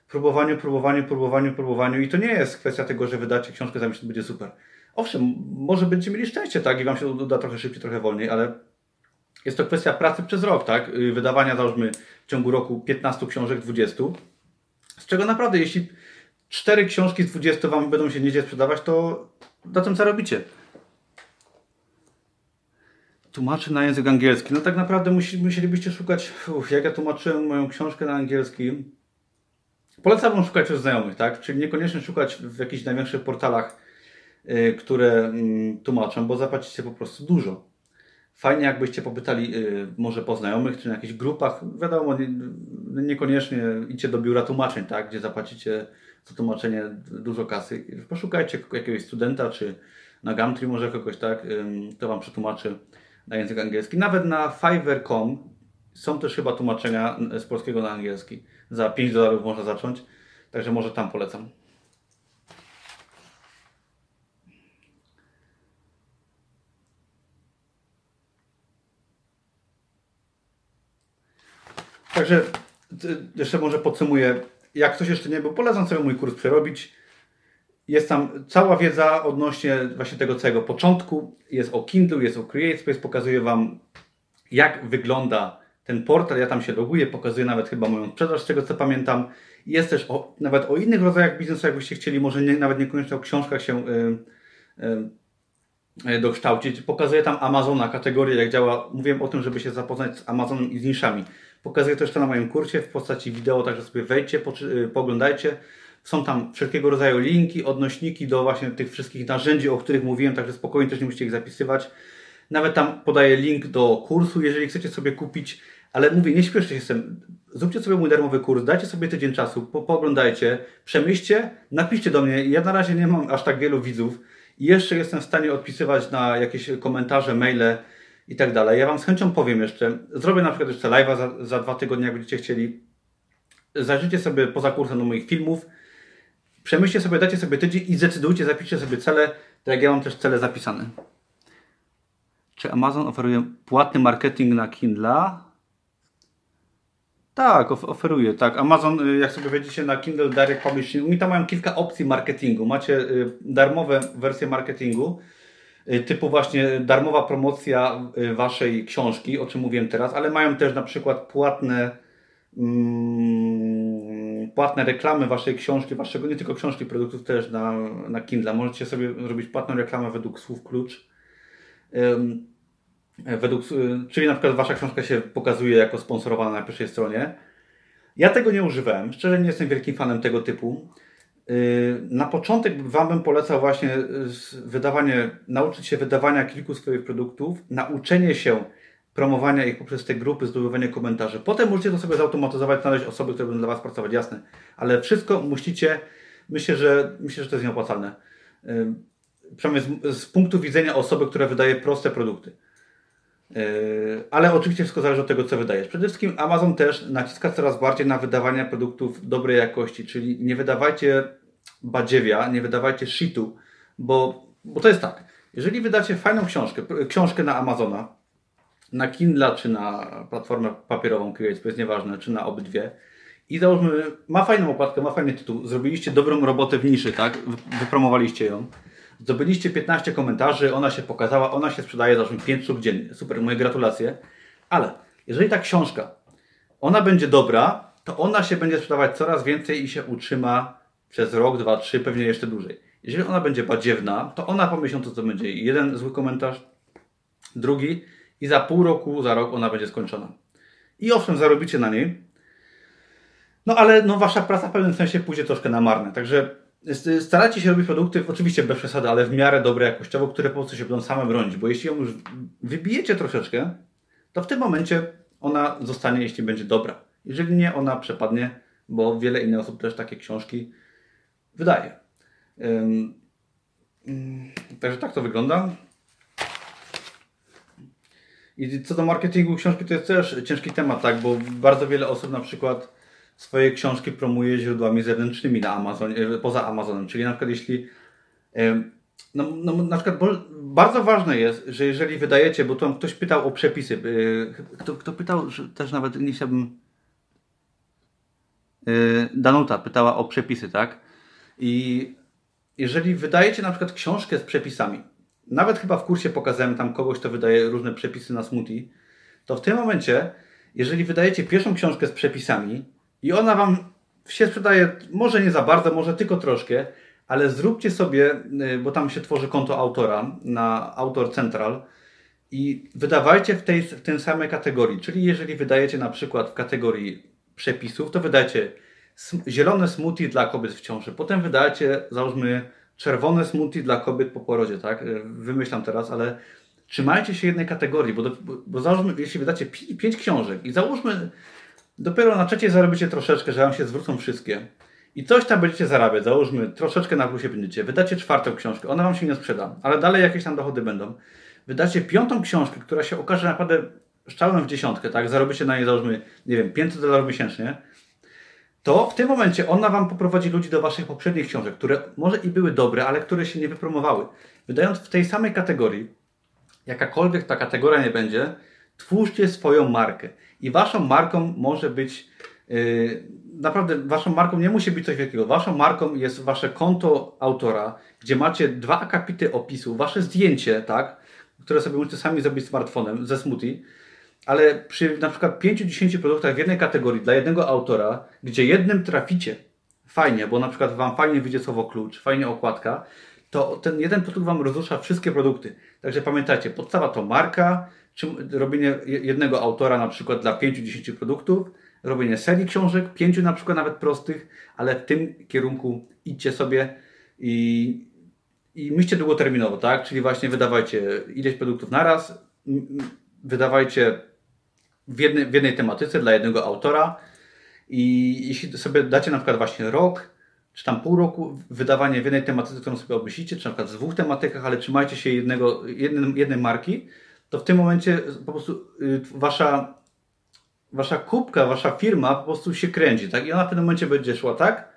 Speaker 1: próbowaniu, próbowaniu, próbowaniu, próbowaniu i to nie jest kwestia tego, że wydacie książkę, za miesiąc będzie super. Owszem, może będziecie mieli szczęście, tak? I Wam się uda trochę szybciej, trochę wolniej, ale jest to kwestia pracy przez rok, tak? Y, wydawania, załóżmy, w ciągu roku 15 książek, 20. Z czego naprawdę, jeśli cztery książki z 20 Wam będą się niedzielnie sprzedawać, to na tym co robicie tłumaczy na język angielski. No tak naprawdę musi, musielibyście szukać, uf, jak ja tłumaczyłem moją książkę na angielski. Polecałbym szukać przez znajomych, tak? Czyli niekoniecznie szukać w jakichś największych portalach, yy, które yy, tłumaczą, bo zapłacicie po prostu dużo. Fajnie jakbyście popytali yy, może po znajomych, czy na jakichś grupach. Wiadomo, nie, niekoniecznie idźcie do biura tłumaczeń, tak? Gdzie zapłacicie za tłumaczenie dużo kasy. Poszukajcie jakiegoś studenta, czy na Gumtree może kogoś, tak? To Wam przetłumaczy na język angielski. Nawet na Fiverr.com są też chyba tłumaczenia z polskiego na angielski. Za 5 dolarów można zacząć, także może tam polecam. Także jeszcze może podsumuję. Jak ktoś jeszcze nie był, polecam sobie mój kurs przerobić. Jest tam cała wiedza odnośnie właśnie tego całego początku. Jest o Kindle, jest o CreateSpace. Pokazuję Wam, jak wygląda ten portal. Ja tam się loguję, pokazuję nawet chyba moją sprzedaż, z tego co pamiętam. Jest też o, nawet o innych rodzajach biznesu, jakbyście chcieli, może nie, nawet niekoniecznie o książkach się y, y, y, dokształcić. Pokazuję tam Amazona, kategorię, jak działa. Mówiłem o tym, żeby się zapoznać z Amazonem i z niszami. Pokazuję też to na moim kursie w postaci wideo, także sobie wejdźcie, y, poglądajcie Są tam wszelkiego rodzaju linki, odnośniki do właśnie tych wszystkich narzędzi, o których mówiłem, także spokojnie też nie musicie ich zapisywać. Nawet tam podaję link do kursu, jeżeli chcecie sobie kupić, ale mówię, nie śpieszcie się z tym. Zróbcie sobie mój darmowy kurs, dajcie sobie tydzień czasu, po, pooglądajcie, przemyślcie, napiszcie do mnie. Ja na razie nie mam aż tak wielu widzów i jeszcze jestem w stanie odpisywać na jakieś komentarze, maile i tak dalej. Ja Wam z chęcią powiem jeszcze. Zrobię na przykład jeszcze live'a za, za dwa tygodnie, jak będziecie chcieli. Zajrzyjcie sobie poza kursem do moich filmów. Przemyślcie sobie, dajcie sobie tydzień i zdecydujcie, zapiszcie sobie cele, tak jak ja mam też cele zapisane. Czy Amazon oferuje płatny marketing na Kindle? Tak, of oferuje, tak. Amazon, y, jak sobie wejdziecie na Kindle Direct Publishing, oni tam mają kilka opcji marketingu. Macie y, darmowe wersje marketingu, y, typu właśnie darmowa promocja waszej książki, o czym mówiłem teraz, ale mają też na przykład płatne mm, płatne reklamy waszej książki, waszego nie tylko książki, produktów też na, na Kindle. Możecie sobie zrobić płatną reklamę według słów klucz. Według, czyli na przykład wasza książka się pokazuje jako sponsorowana na pierwszej stronie. Ja tego nie używałem. Szczerze nie jestem wielkim fanem tego typu. Na początek Wam bym polecał właśnie wydawanie, nauczyć się wydawania kilku swoich produktów, nauczenie się promowania ich poprzez te grupy, zdobywanie komentarzy. Potem możecie to sobie zautomatyzować, znaleźć osoby, które będą dla Was pracować, jasne. Ale wszystko musicie, myślę, że myślę, że to jest nieopłacalne. Przynajmniej z, z punktu widzenia osoby, która wydaje proste produkty. Yy, ale oczywiście wszystko zależy od tego, co wydajesz. Przede wszystkim Amazon też naciska coraz bardziej na wydawanie produktów dobrej jakości, czyli nie wydawajcie badziewia, nie wydawajcie shitu, bo, bo to jest tak. Jeżeli wydacie fajną książkę, książkę na Amazona, na Kindle czy na platformę papierową Create, to jest nieważne, czy na obydwie, i załóżmy, ma fajną okładkę, ma fajny tytuł, zrobiliście dobrą robotę w niszy, tak? Wypromowaliście ją Zdobyliście 15 komentarzy, ona się pokazała, ona się sprzedaje załóżmy 5 sztuk dziennie. Super, moje gratulacje. Ale jeżeli ta książka, ona będzie dobra, to ona się będzie sprzedawać coraz więcej i się utrzyma przez rok, dwa, trzy, pewnie jeszcze dłużej. Jeżeli ona będzie badziewna, to ona po miesiącu to będzie jeden zły komentarz, drugi i za pół roku, za rok ona będzie skończona. I owszem, zarobicie na niej, no ale no, wasza praca w pewnym sensie pójdzie troszkę na marne. Także Starajcie się robić produkty, oczywiście bez przesady, ale w miarę dobre jakościowo, które po prostu się będą same bronić, bo jeśli ją już wybijecie troszeczkę, to w tym momencie ona zostanie, jeśli będzie dobra. Jeżeli nie, ona przepadnie, bo wiele innych osób też takie książki wydaje. Um, także tak to wygląda. I co do marketingu książki, to jest też ciężki temat, tak, bo bardzo wiele osób na przykład swoje książki promuje źródłami zewnętrznymi na Amazon, e, poza Amazonem. Czyli na przykład jeśli e, no, no, na przykład bardzo ważne jest, że jeżeli wydajecie, bo tam ktoś pytał o przepisy, e, kto, kto pytał, że też nawet nie chciałbym Danuta pytała o przepisy, tak? I jeżeli wydajecie na przykład książkę z przepisami, nawet chyba w kursie pokazałem tam kogoś, kto wydaje różne przepisy na smoothie, to w tym momencie, jeżeli wydajecie pierwszą książkę z przepisami, i ona Wam się sprzedaje może nie za bardzo, może tylko troszkę, ale zróbcie sobie, y, bo tam się tworzy konto autora na Autor Central i wydawajcie w tej, w tej samej kategorii. Czyli jeżeli wydajecie na przykład w kategorii przepisów, to wydajcie zielone smoothie dla kobiet w ciąży. Potem wydajecie, załóżmy, czerwone smoothie dla kobiet po porodzie, tak? Y, wymyślam teraz, ale trzymajcie się jednej kategorii, bo, do, bo, bo załóżmy, jeśli wydacie pięć książek i załóżmy, Dopiero na trzeciej zarobicie troszeczkę, że Wam się zwrócą wszystkie. I coś tam będziecie zarabiać, załóżmy, troszeczkę na plusie będziecie. Wydacie czwartą książkę, ona Wam się nie sprzeda, ale dalej jakieś tam dochody będą. Wydacie piątą książkę, która się okaże naprawdę szczałem w dziesiątkę, tak? Zarobicie na niej, załóżmy, nie wiem, 500 dolarów miesięcznie. To w tym momencie ona Wam poprowadzi ludzi do Waszych poprzednich książek, które może i były dobre, ale które się nie wypromowały. Wydając w tej samej kategorii, jakakolwiek ta kategoria nie będzie, twórzcie swoją markę. I waszą marką może być yy, naprawdę waszą marką nie musi być coś wielkiego. Waszą marką jest wasze konto autora, gdzie macie dwa akapity opisu, wasze zdjęcie, tak, które sobie możecie sami zrobić smartfonem ze smoothie, ale przy na przykład 5-10 produktach w jednej kategorii dla jednego autora, gdzie jednym traficie fajnie, bo na przykład wam fajnie wyjdzie słowo klucz, fajnie okładka, to ten jeden produkt wam rozrusza wszystkie produkty. Także pamiętajcie, podstawa to marka, robienie jednego autora na przykład dla 5-10 produktów, robienie serii książek, pięciu na przykład nawet prostych, ale w tym kierunku idźcie sobie i, i myślcie długoterminowo, tak? Czyli właśnie wydawajcie ileś produktów naraz, wydawajcie w jednej, w jednej tematyce dla jednego autora i jeśli sobie dacie na przykład właśnie rok, czy tam pół roku wydawanie w jednej tematyce, którą sobie obmyślicie, czy na przykład w dwóch tematykach, ale trzymajcie się jednego, jednej, jednej marki, to w tym momencie po prostu y, wasza, wasza kubka, wasza firma po prostu się kręci, tak? I ona w pewnym momencie będzie szła tak,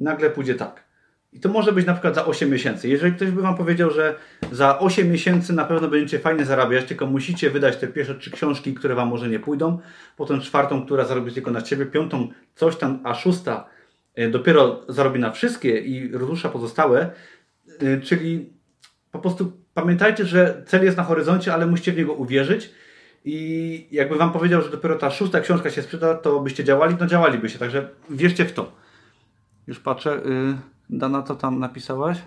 Speaker 1: i nagle pójdzie tak. I to może być na przykład za 8 miesięcy. Jeżeli ktoś by Wam powiedział, że za 8 miesięcy na pewno będziecie fajnie zarabiać, tylko musicie wydać te pierwsze trzy książki, które Wam może nie pójdą, potem czwartą, która zarobi tylko na Ciebie, piątą coś tam, a szósta e, dopiero zarobi na wszystkie i rozrusza pozostałe, e, czyli po prostu pamiętajcie, że cel jest na horyzoncie, ale musicie w niego uwierzyć i jakby Wam powiedział, że dopiero ta szósta książka się sprzeda, to byście działali, no działalibyście, także wierzcie w to. Już patrzę... Yy... Dana, to tam napisałaś?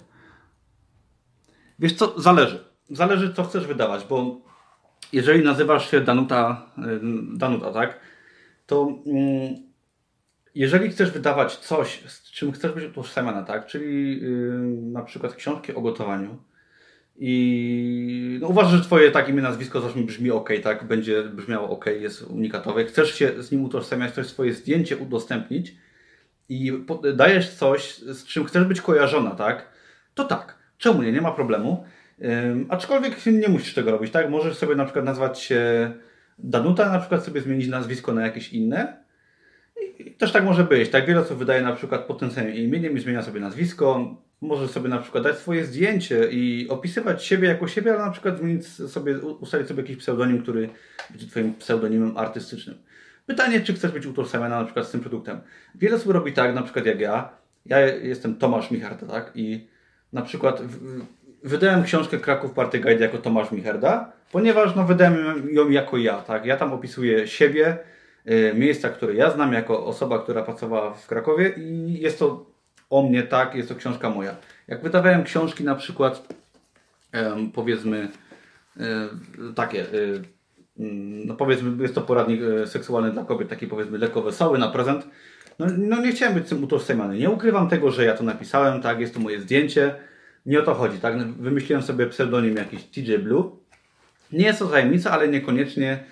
Speaker 1: Wiesz co, zależy. Zależy, co chcesz wydawać, bo jeżeli nazywasz się Danuta, y, Danuta tak, to mm, jeżeli chcesz wydawać coś, z czym chcesz być utożsamiana, tak, czyli yy, na przykład książki o gotowaniu i no, uważasz, że twoje tak imię, nazwisko zresztą brzmi ok, tak, będzie brzmiało ok, jest unikatowe, chcesz się z nim utożsamiać, chcesz swoje zdjęcie udostępnić, i dajesz coś, z czym chcesz być kojarzona, tak? To tak. Czemu nie? Nie ma problemu. Aczkolwiek nie musisz tego robić, tak? Możesz sobie na przykład nazwać się Danuta, na przykład sobie zmienić nazwisko na jakieś inne. I też tak może być, tak? Wiele osób wydaje na przykład pod tym samym imieniem i zmienia sobie nazwisko. Możesz sobie na przykład dać swoje zdjęcie i opisywać siebie jako siebie, ale na przykład zmienić sobie, ustalić sobie jakiś pseudonim, który będzie Twoim pseudonimem artystycznym. Pytanie, czy chcesz być utożsamiana na przykład z tym produktem. Wiele osób robi tak, na przykład jak ja. Ja jestem Tomasz Micharda, tak? I na przykład wydałem książkę Kraków Party Guide jako Tomasz Micharda, ponieważ no, wydałem ją jako ja, tak? Ja tam opisuję siebie, y, miejsca, które ja znam jako osoba, która pracowała w Krakowie i jest to o mnie, tak? Jest to książka moja. Jak wydawałem książki na przykład powiedzmy y, takie y, no powiedzmy, jest to poradnik e, seksualny dla kobiet, taki powiedzmy lekko wesoły na prezent. No, no nie chciałem być tym utożsamiany. Nie ukrywam tego, że ja to napisałem, tak, jest to moje zdjęcie. Nie o to chodzi, tak. No, wymyśliłem sobie pseudonim jakiś TJ Blue. Nie jest to tajemnica, ale niekoniecznie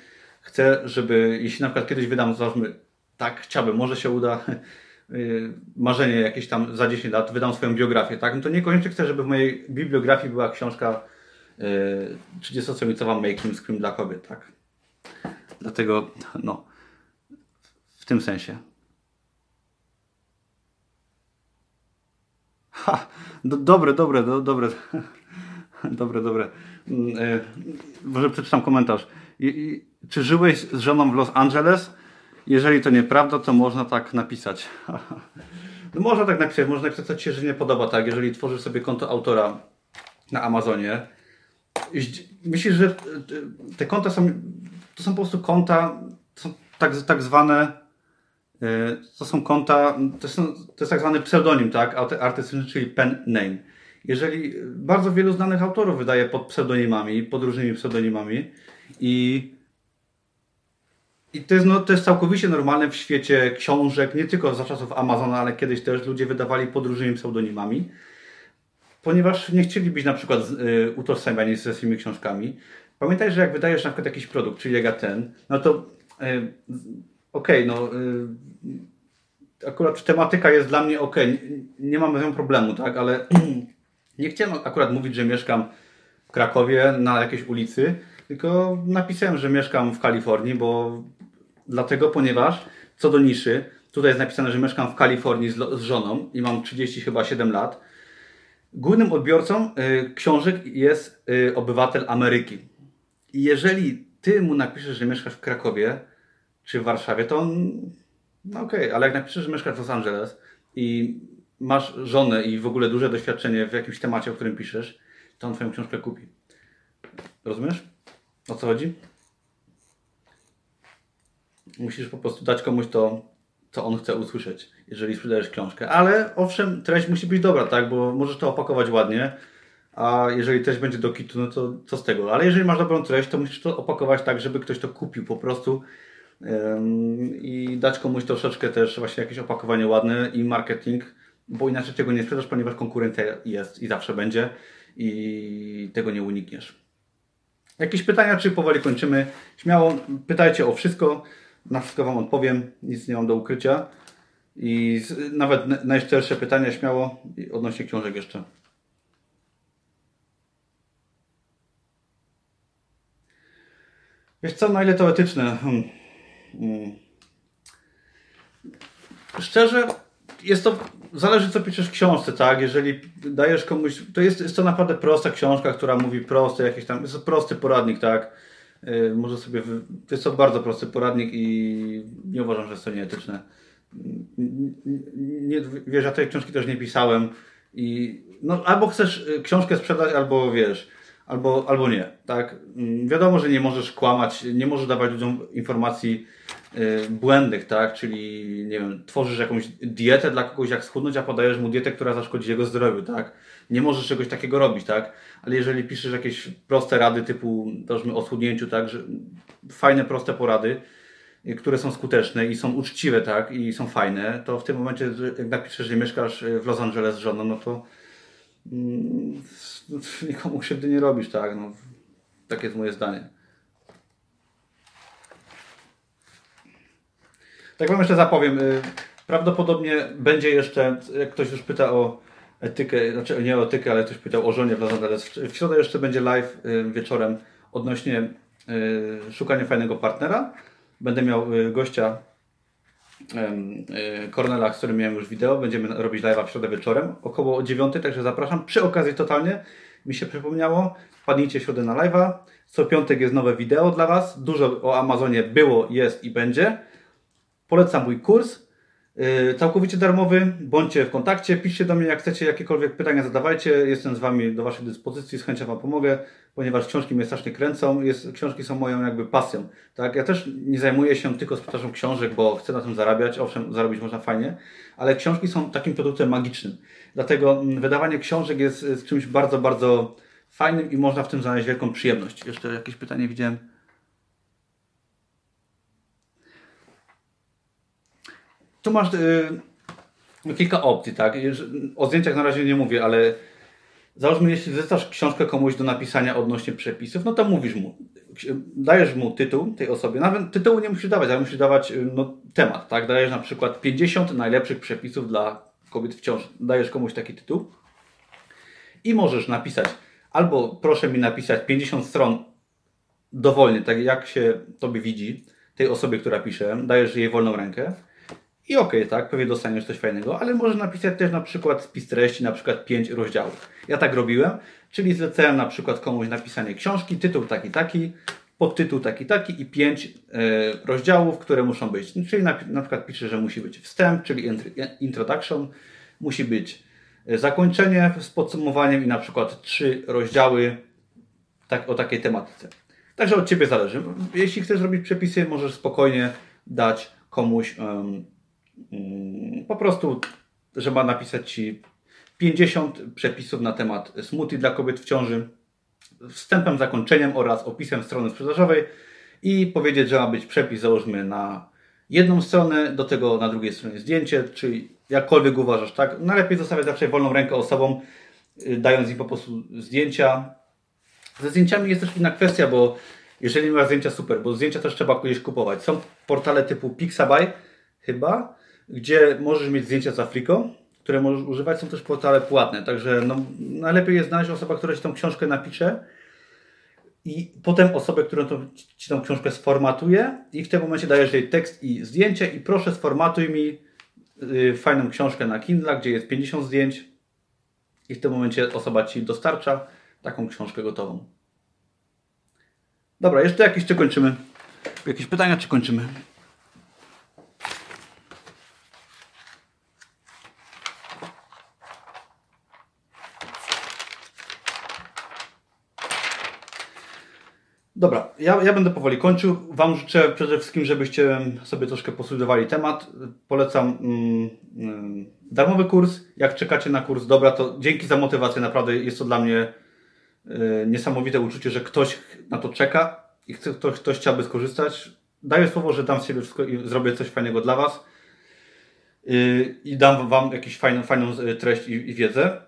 Speaker 1: chcę, żeby, jeśli na przykład kiedyś wydam, załóżmy, tak, chciałbym, może się uda, y, marzenie jakieś tam za 10 lat, wydam swoją biografię, tak, no to niekoniecznie chcę, żeby w mojej bibliografii była książka 30-stronicowa Making Scream dla kobiet, tak? Dlatego, no, w tym sensie. Ha, do, dobre, dobre, do, dobre, dobre, dobre. Mm, e, może przeczytam komentarz. I, i, czy żyłeś z żoną w Los Angeles? Jeżeli to nieprawda, to można tak napisać. No można tak napisać, można napisać, co Ci się nie podoba, tak? Jeżeli tworzysz sobie konto autora na Amazonie, Myślisz, że te konta są, to są po prostu konta, są tak, tak zwane, e, to są konta, to, są, to jest tak zwany pseudonim, tak, artystyczny, czyli pen name. Jeżeli bardzo wielu znanych autorów wydaje pod pseudonimami, pod różnymi pseudonimami i, i to, jest, no, to jest całkowicie normalne w świecie książek, nie tylko za czasów Amazona, ale kiedyś też ludzie wydawali pod różnymi pseudonimami ponieważ nie chcieli być na przykład y, utożsamiani ze swoimi książkami. Pamiętaj, że jak wydajesz na przykład jakiś produkt, czyli jak ten, no to y, okej, okay, no y, akurat tematyka jest dla mnie ok, nie, nie mam z nią problemu, tak, ale nie chciałem akurat mówić, że mieszkam w Krakowie na jakiejś ulicy, tylko napisałem, że mieszkam w Kalifornii, bo dlatego, ponieważ co do niszy, tutaj jest napisane, że mieszkam w Kalifornii z, z żoną i mam 30 chyba 7 lat, Głównym odbiorcą y, książek jest y, obywatel Ameryki. I jeżeli ty mu napiszesz, że mieszkasz w Krakowie czy w Warszawie, to on, no okej, okay, ale jak napiszesz, że mieszkasz w Los Angeles i masz żonę i w ogóle duże doświadczenie w jakimś temacie, o którym piszesz, to on twoją książkę kupi. Rozumiesz? O co chodzi? Musisz po prostu dać komuś to co on chce usłyszeć, jeżeli sprzedajesz książkę. Ale owszem, treść musi być dobra, tak? Bo możesz to opakować ładnie, a jeżeli treść będzie do kitu, no to co z tego? Ale jeżeli masz dobrą treść, to musisz to opakować tak, żeby ktoś to kupił po prostu i dać komuś troszeczkę też właśnie jakieś opakowanie ładne i marketing, bo inaczej tego nie sprzedasz, ponieważ konkurencja jest i zawsze będzie i tego nie unikniesz. Jakieś pytania, czy powoli kończymy? Śmiało pytajcie o wszystko, na wszystko Wam odpowiem, nic nie mam do ukrycia. I nawet najszczersze pytania śmiało odnośnie książek jeszcze. Wiesz co, na ile to etyczne? Hmm. Hmm. Szczerze, jest to, zależy co piszesz w książce, tak? Jeżeli dajesz komuś, to jest, jest to naprawdę prosta książka, która mówi proste, jakieś tam, jest to prosty poradnik, tak? Yy, może sobie, to jest to bardzo prosty poradnik i nie uważam, że jest to nieetyczne. Nie, wiesz, ja tej książki też nie pisałem i no, albo chcesz y, książkę sprzedać, albo wiesz, albo, albo nie, tak? Mm, wiadomo, że nie możesz kłamać, nie możesz dawać ludziom informacji y, błędnych, tak? Czyli, nie wiem, tworzysz jakąś dietę dla kogoś, jak schudnąć, a podajesz mu dietę, która zaszkodzi jego zdrowiu, tak? Nie możesz czegoś takiego robić, tak? Ale jeżeli piszesz jakieś proste rady typu, o schudnięciu, tak? Że fajne, proste porady, które są skuteczne i są uczciwe, tak? I są fajne, to w tym momencie, jak napiszesz, że mieszkasz w Los Angeles z żoną, no to mm, nikomu krzywdy nie robisz, tak? No, takie jest moje zdanie. Tak wam jeszcze zapowiem. Y, prawdopodobnie będzie jeszcze, jak ktoś już pyta o etykę, znaczy nie o etykę, ale ktoś pytał o żonie w Los Angeles. W środę jeszcze będzie live y, wieczorem odnośnie y, szukania fajnego partnera. Będę miał gościa Kornela, z którym miałem już wideo. Będziemy robić live'a w środę wieczorem, około 9, także zapraszam. Przy okazji totalnie mi się przypomniało, wpadnijcie w środę na live'a. Co piątek jest nowe wideo dla Was. Dużo o Amazonie było, jest i będzie. Polecam mój kurs. Yy, całkowicie darmowy. Bądźcie w kontakcie, piszcie do mnie jak chcecie, jakiekolwiek pytania zadawajcie. Jestem z Wami do Waszej dyspozycji, z chęcią Wam pomogę, ponieważ książki mnie strasznie kręcą. Jest, książki są moją jakby pasją. Tak? Ja też nie zajmuję się tylko sprzedażą książek, bo chcę na tym zarabiać. Owszem, zarobić można fajnie, ale książki są takim produktem magicznym. Dlatego mm, wydawanie książek jest, jest czymś bardzo, bardzo fajnym i można w tym znaleźć wielką przyjemność. Jeszcze jakieś pytanie widziałem. Tu masz yy, kilka opcji, tak? O zdjęciach na razie nie mówię, ale załóżmy, jeśli zlecasz książkę komuś do napisania odnośnie przepisów, no to mówisz mu, dajesz mu tytuł tej osobie, nawet tytułu nie musisz dawać, ale musisz dawać y, no, temat, tak? Dajesz na przykład 50 najlepszych przepisów dla kobiet w ciąży. Dajesz komuś taki tytuł i możesz napisać, albo proszę mi napisać 50 stron dowolnie, tak jak się tobie widzi, tej osobie, która pisze, dajesz jej wolną rękę, i okej, okay, tak, pewnie dostaniesz coś fajnego, ale możesz napisać też na przykład spis treści, na przykład 5 rozdziałów. Ja tak robiłem, czyli zlecałem na przykład komuś napisanie książki, tytuł taki, taki, podtytuł taki, taki i 5 y, e, rozdziałów, które muszą być. Czyli na, na przykład piszę, że musi być wstęp, czyli introduction, musi być e, zakończenie z podsumowaniem i na przykład trzy rozdziały tak, o takiej tematyce. Także od Ciebie zależy. Jeśli chcesz robić przepisy, możesz spokojnie dać komuś po prostu, że ma napisać Ci 50 przepisów na temat smoothie dla kobiet w ciąży, wstępem, zakończeniem oraz opisem strony sprzedażowej i powiedzieć, że ma być przepis, załóżmy, na jedną stronę, do tego na drugiej stronie zdjęcie, czyli jakkolwiek uważasz, tak? Najlepiej zostawiać zawsze wolną rękę osobom, y, dając im po prostu zdjęcia. Ze zdjęciami jest też inna kwestia, bo jeżeli nie ma zdjęcia, super, bo zdjęcia też trzeba gdzieś kupować. Są portale typu Pixabay, chyba, gdzie możesz mieć zdjęcia z Afriką, które możesz używać. Są też portale płatne, także no, najlepiej jest znaleźć osobę, która Ci tą książkę napisze i potem osobę, która Ci tą książkę sformatuje i w tym momencie dajesz jej tekst i zdjęcie i proszę sformatuj mi y, fajną książkę na Kindle, gdzie jest 50 zdjęć i w tym momencie osoba Ci dostarcza taką książkę gotową. Dobra, jeszcze jakieś czy kończymy? Jakieś pytania czy kończymy? Dobra, ja, ja będę powoli kończył. Wam życzę przede wszystkim, żebyście sobie troszkę postudiowali temat. Polecam mm, mm, darmowy kurs. Jak czekacie na kurs, dobra, to dzięki za motywację. Naprawdę jest to dla mnie y, niesamowite uczucie, że ktoś na to czeka i chce, ktoś, ktoś chciałby skorzystać. daję słowo, że dam z siebie wszystko i zrobię coś fajnego dla Was. Yy, I dam Wam jakąś fajną, fajną y, treść i, i wiedzę.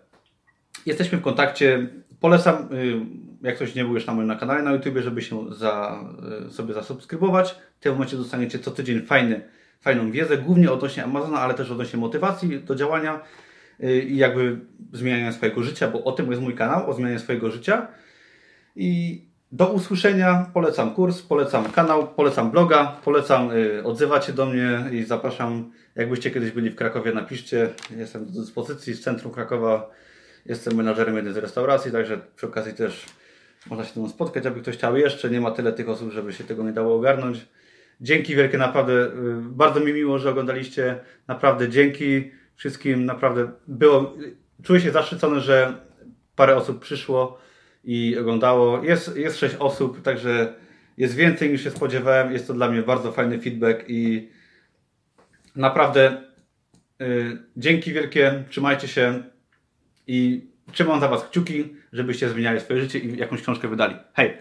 Speaker 1: Jesteśmy w kontakcie. Polecam, yy, jak ktoś nie był już na moim kanale na YouTube, żeby się za, yy, sobie zasubskrybować. W tym momencie dostaniecie co tydzień fajny, fajną wiedzę, głównie odnośnie Amazona, ale też odnośnie motywacji do działania yy, i jakby zmieniania swojego życia, bo o tym jest mój kanał, o zmianie swojego życia. I do usłyszenia. Polecam kurs, polecam kanał, polecam bloga, polecam y, odzywać się do mnie i zapraszam. Jakbyście kiedyś byli w Krakowie, napiszcie. Jestem do dyspozycji z centrum Krakowa. Jestem menadżerem jednej z restauracji, także przy okazji też można się mną spotkać, aby ktoś chciał jeszcze. Nie ma tyle tych osób, żeby się tego nie dało ogarnąć. Dzięki wielkie, naprawdę. y, Bardzo mi miło, że oglądaliście. Naprawdę dzięki wszystkim. Naprawdę było. Czuję się zaszczycony, że parę osób przyszło i oglądało. Jest, jest sześć osób, także jest więcej niż się spodziewałem. Jest to dla mnie bardzo fajny feedback i naprawdę y, dzięki wielkie, trzymajcie się i trzymam za Was kciuki, żebyście zmieniali swoje życie i jakąś książkę wydali. Hej!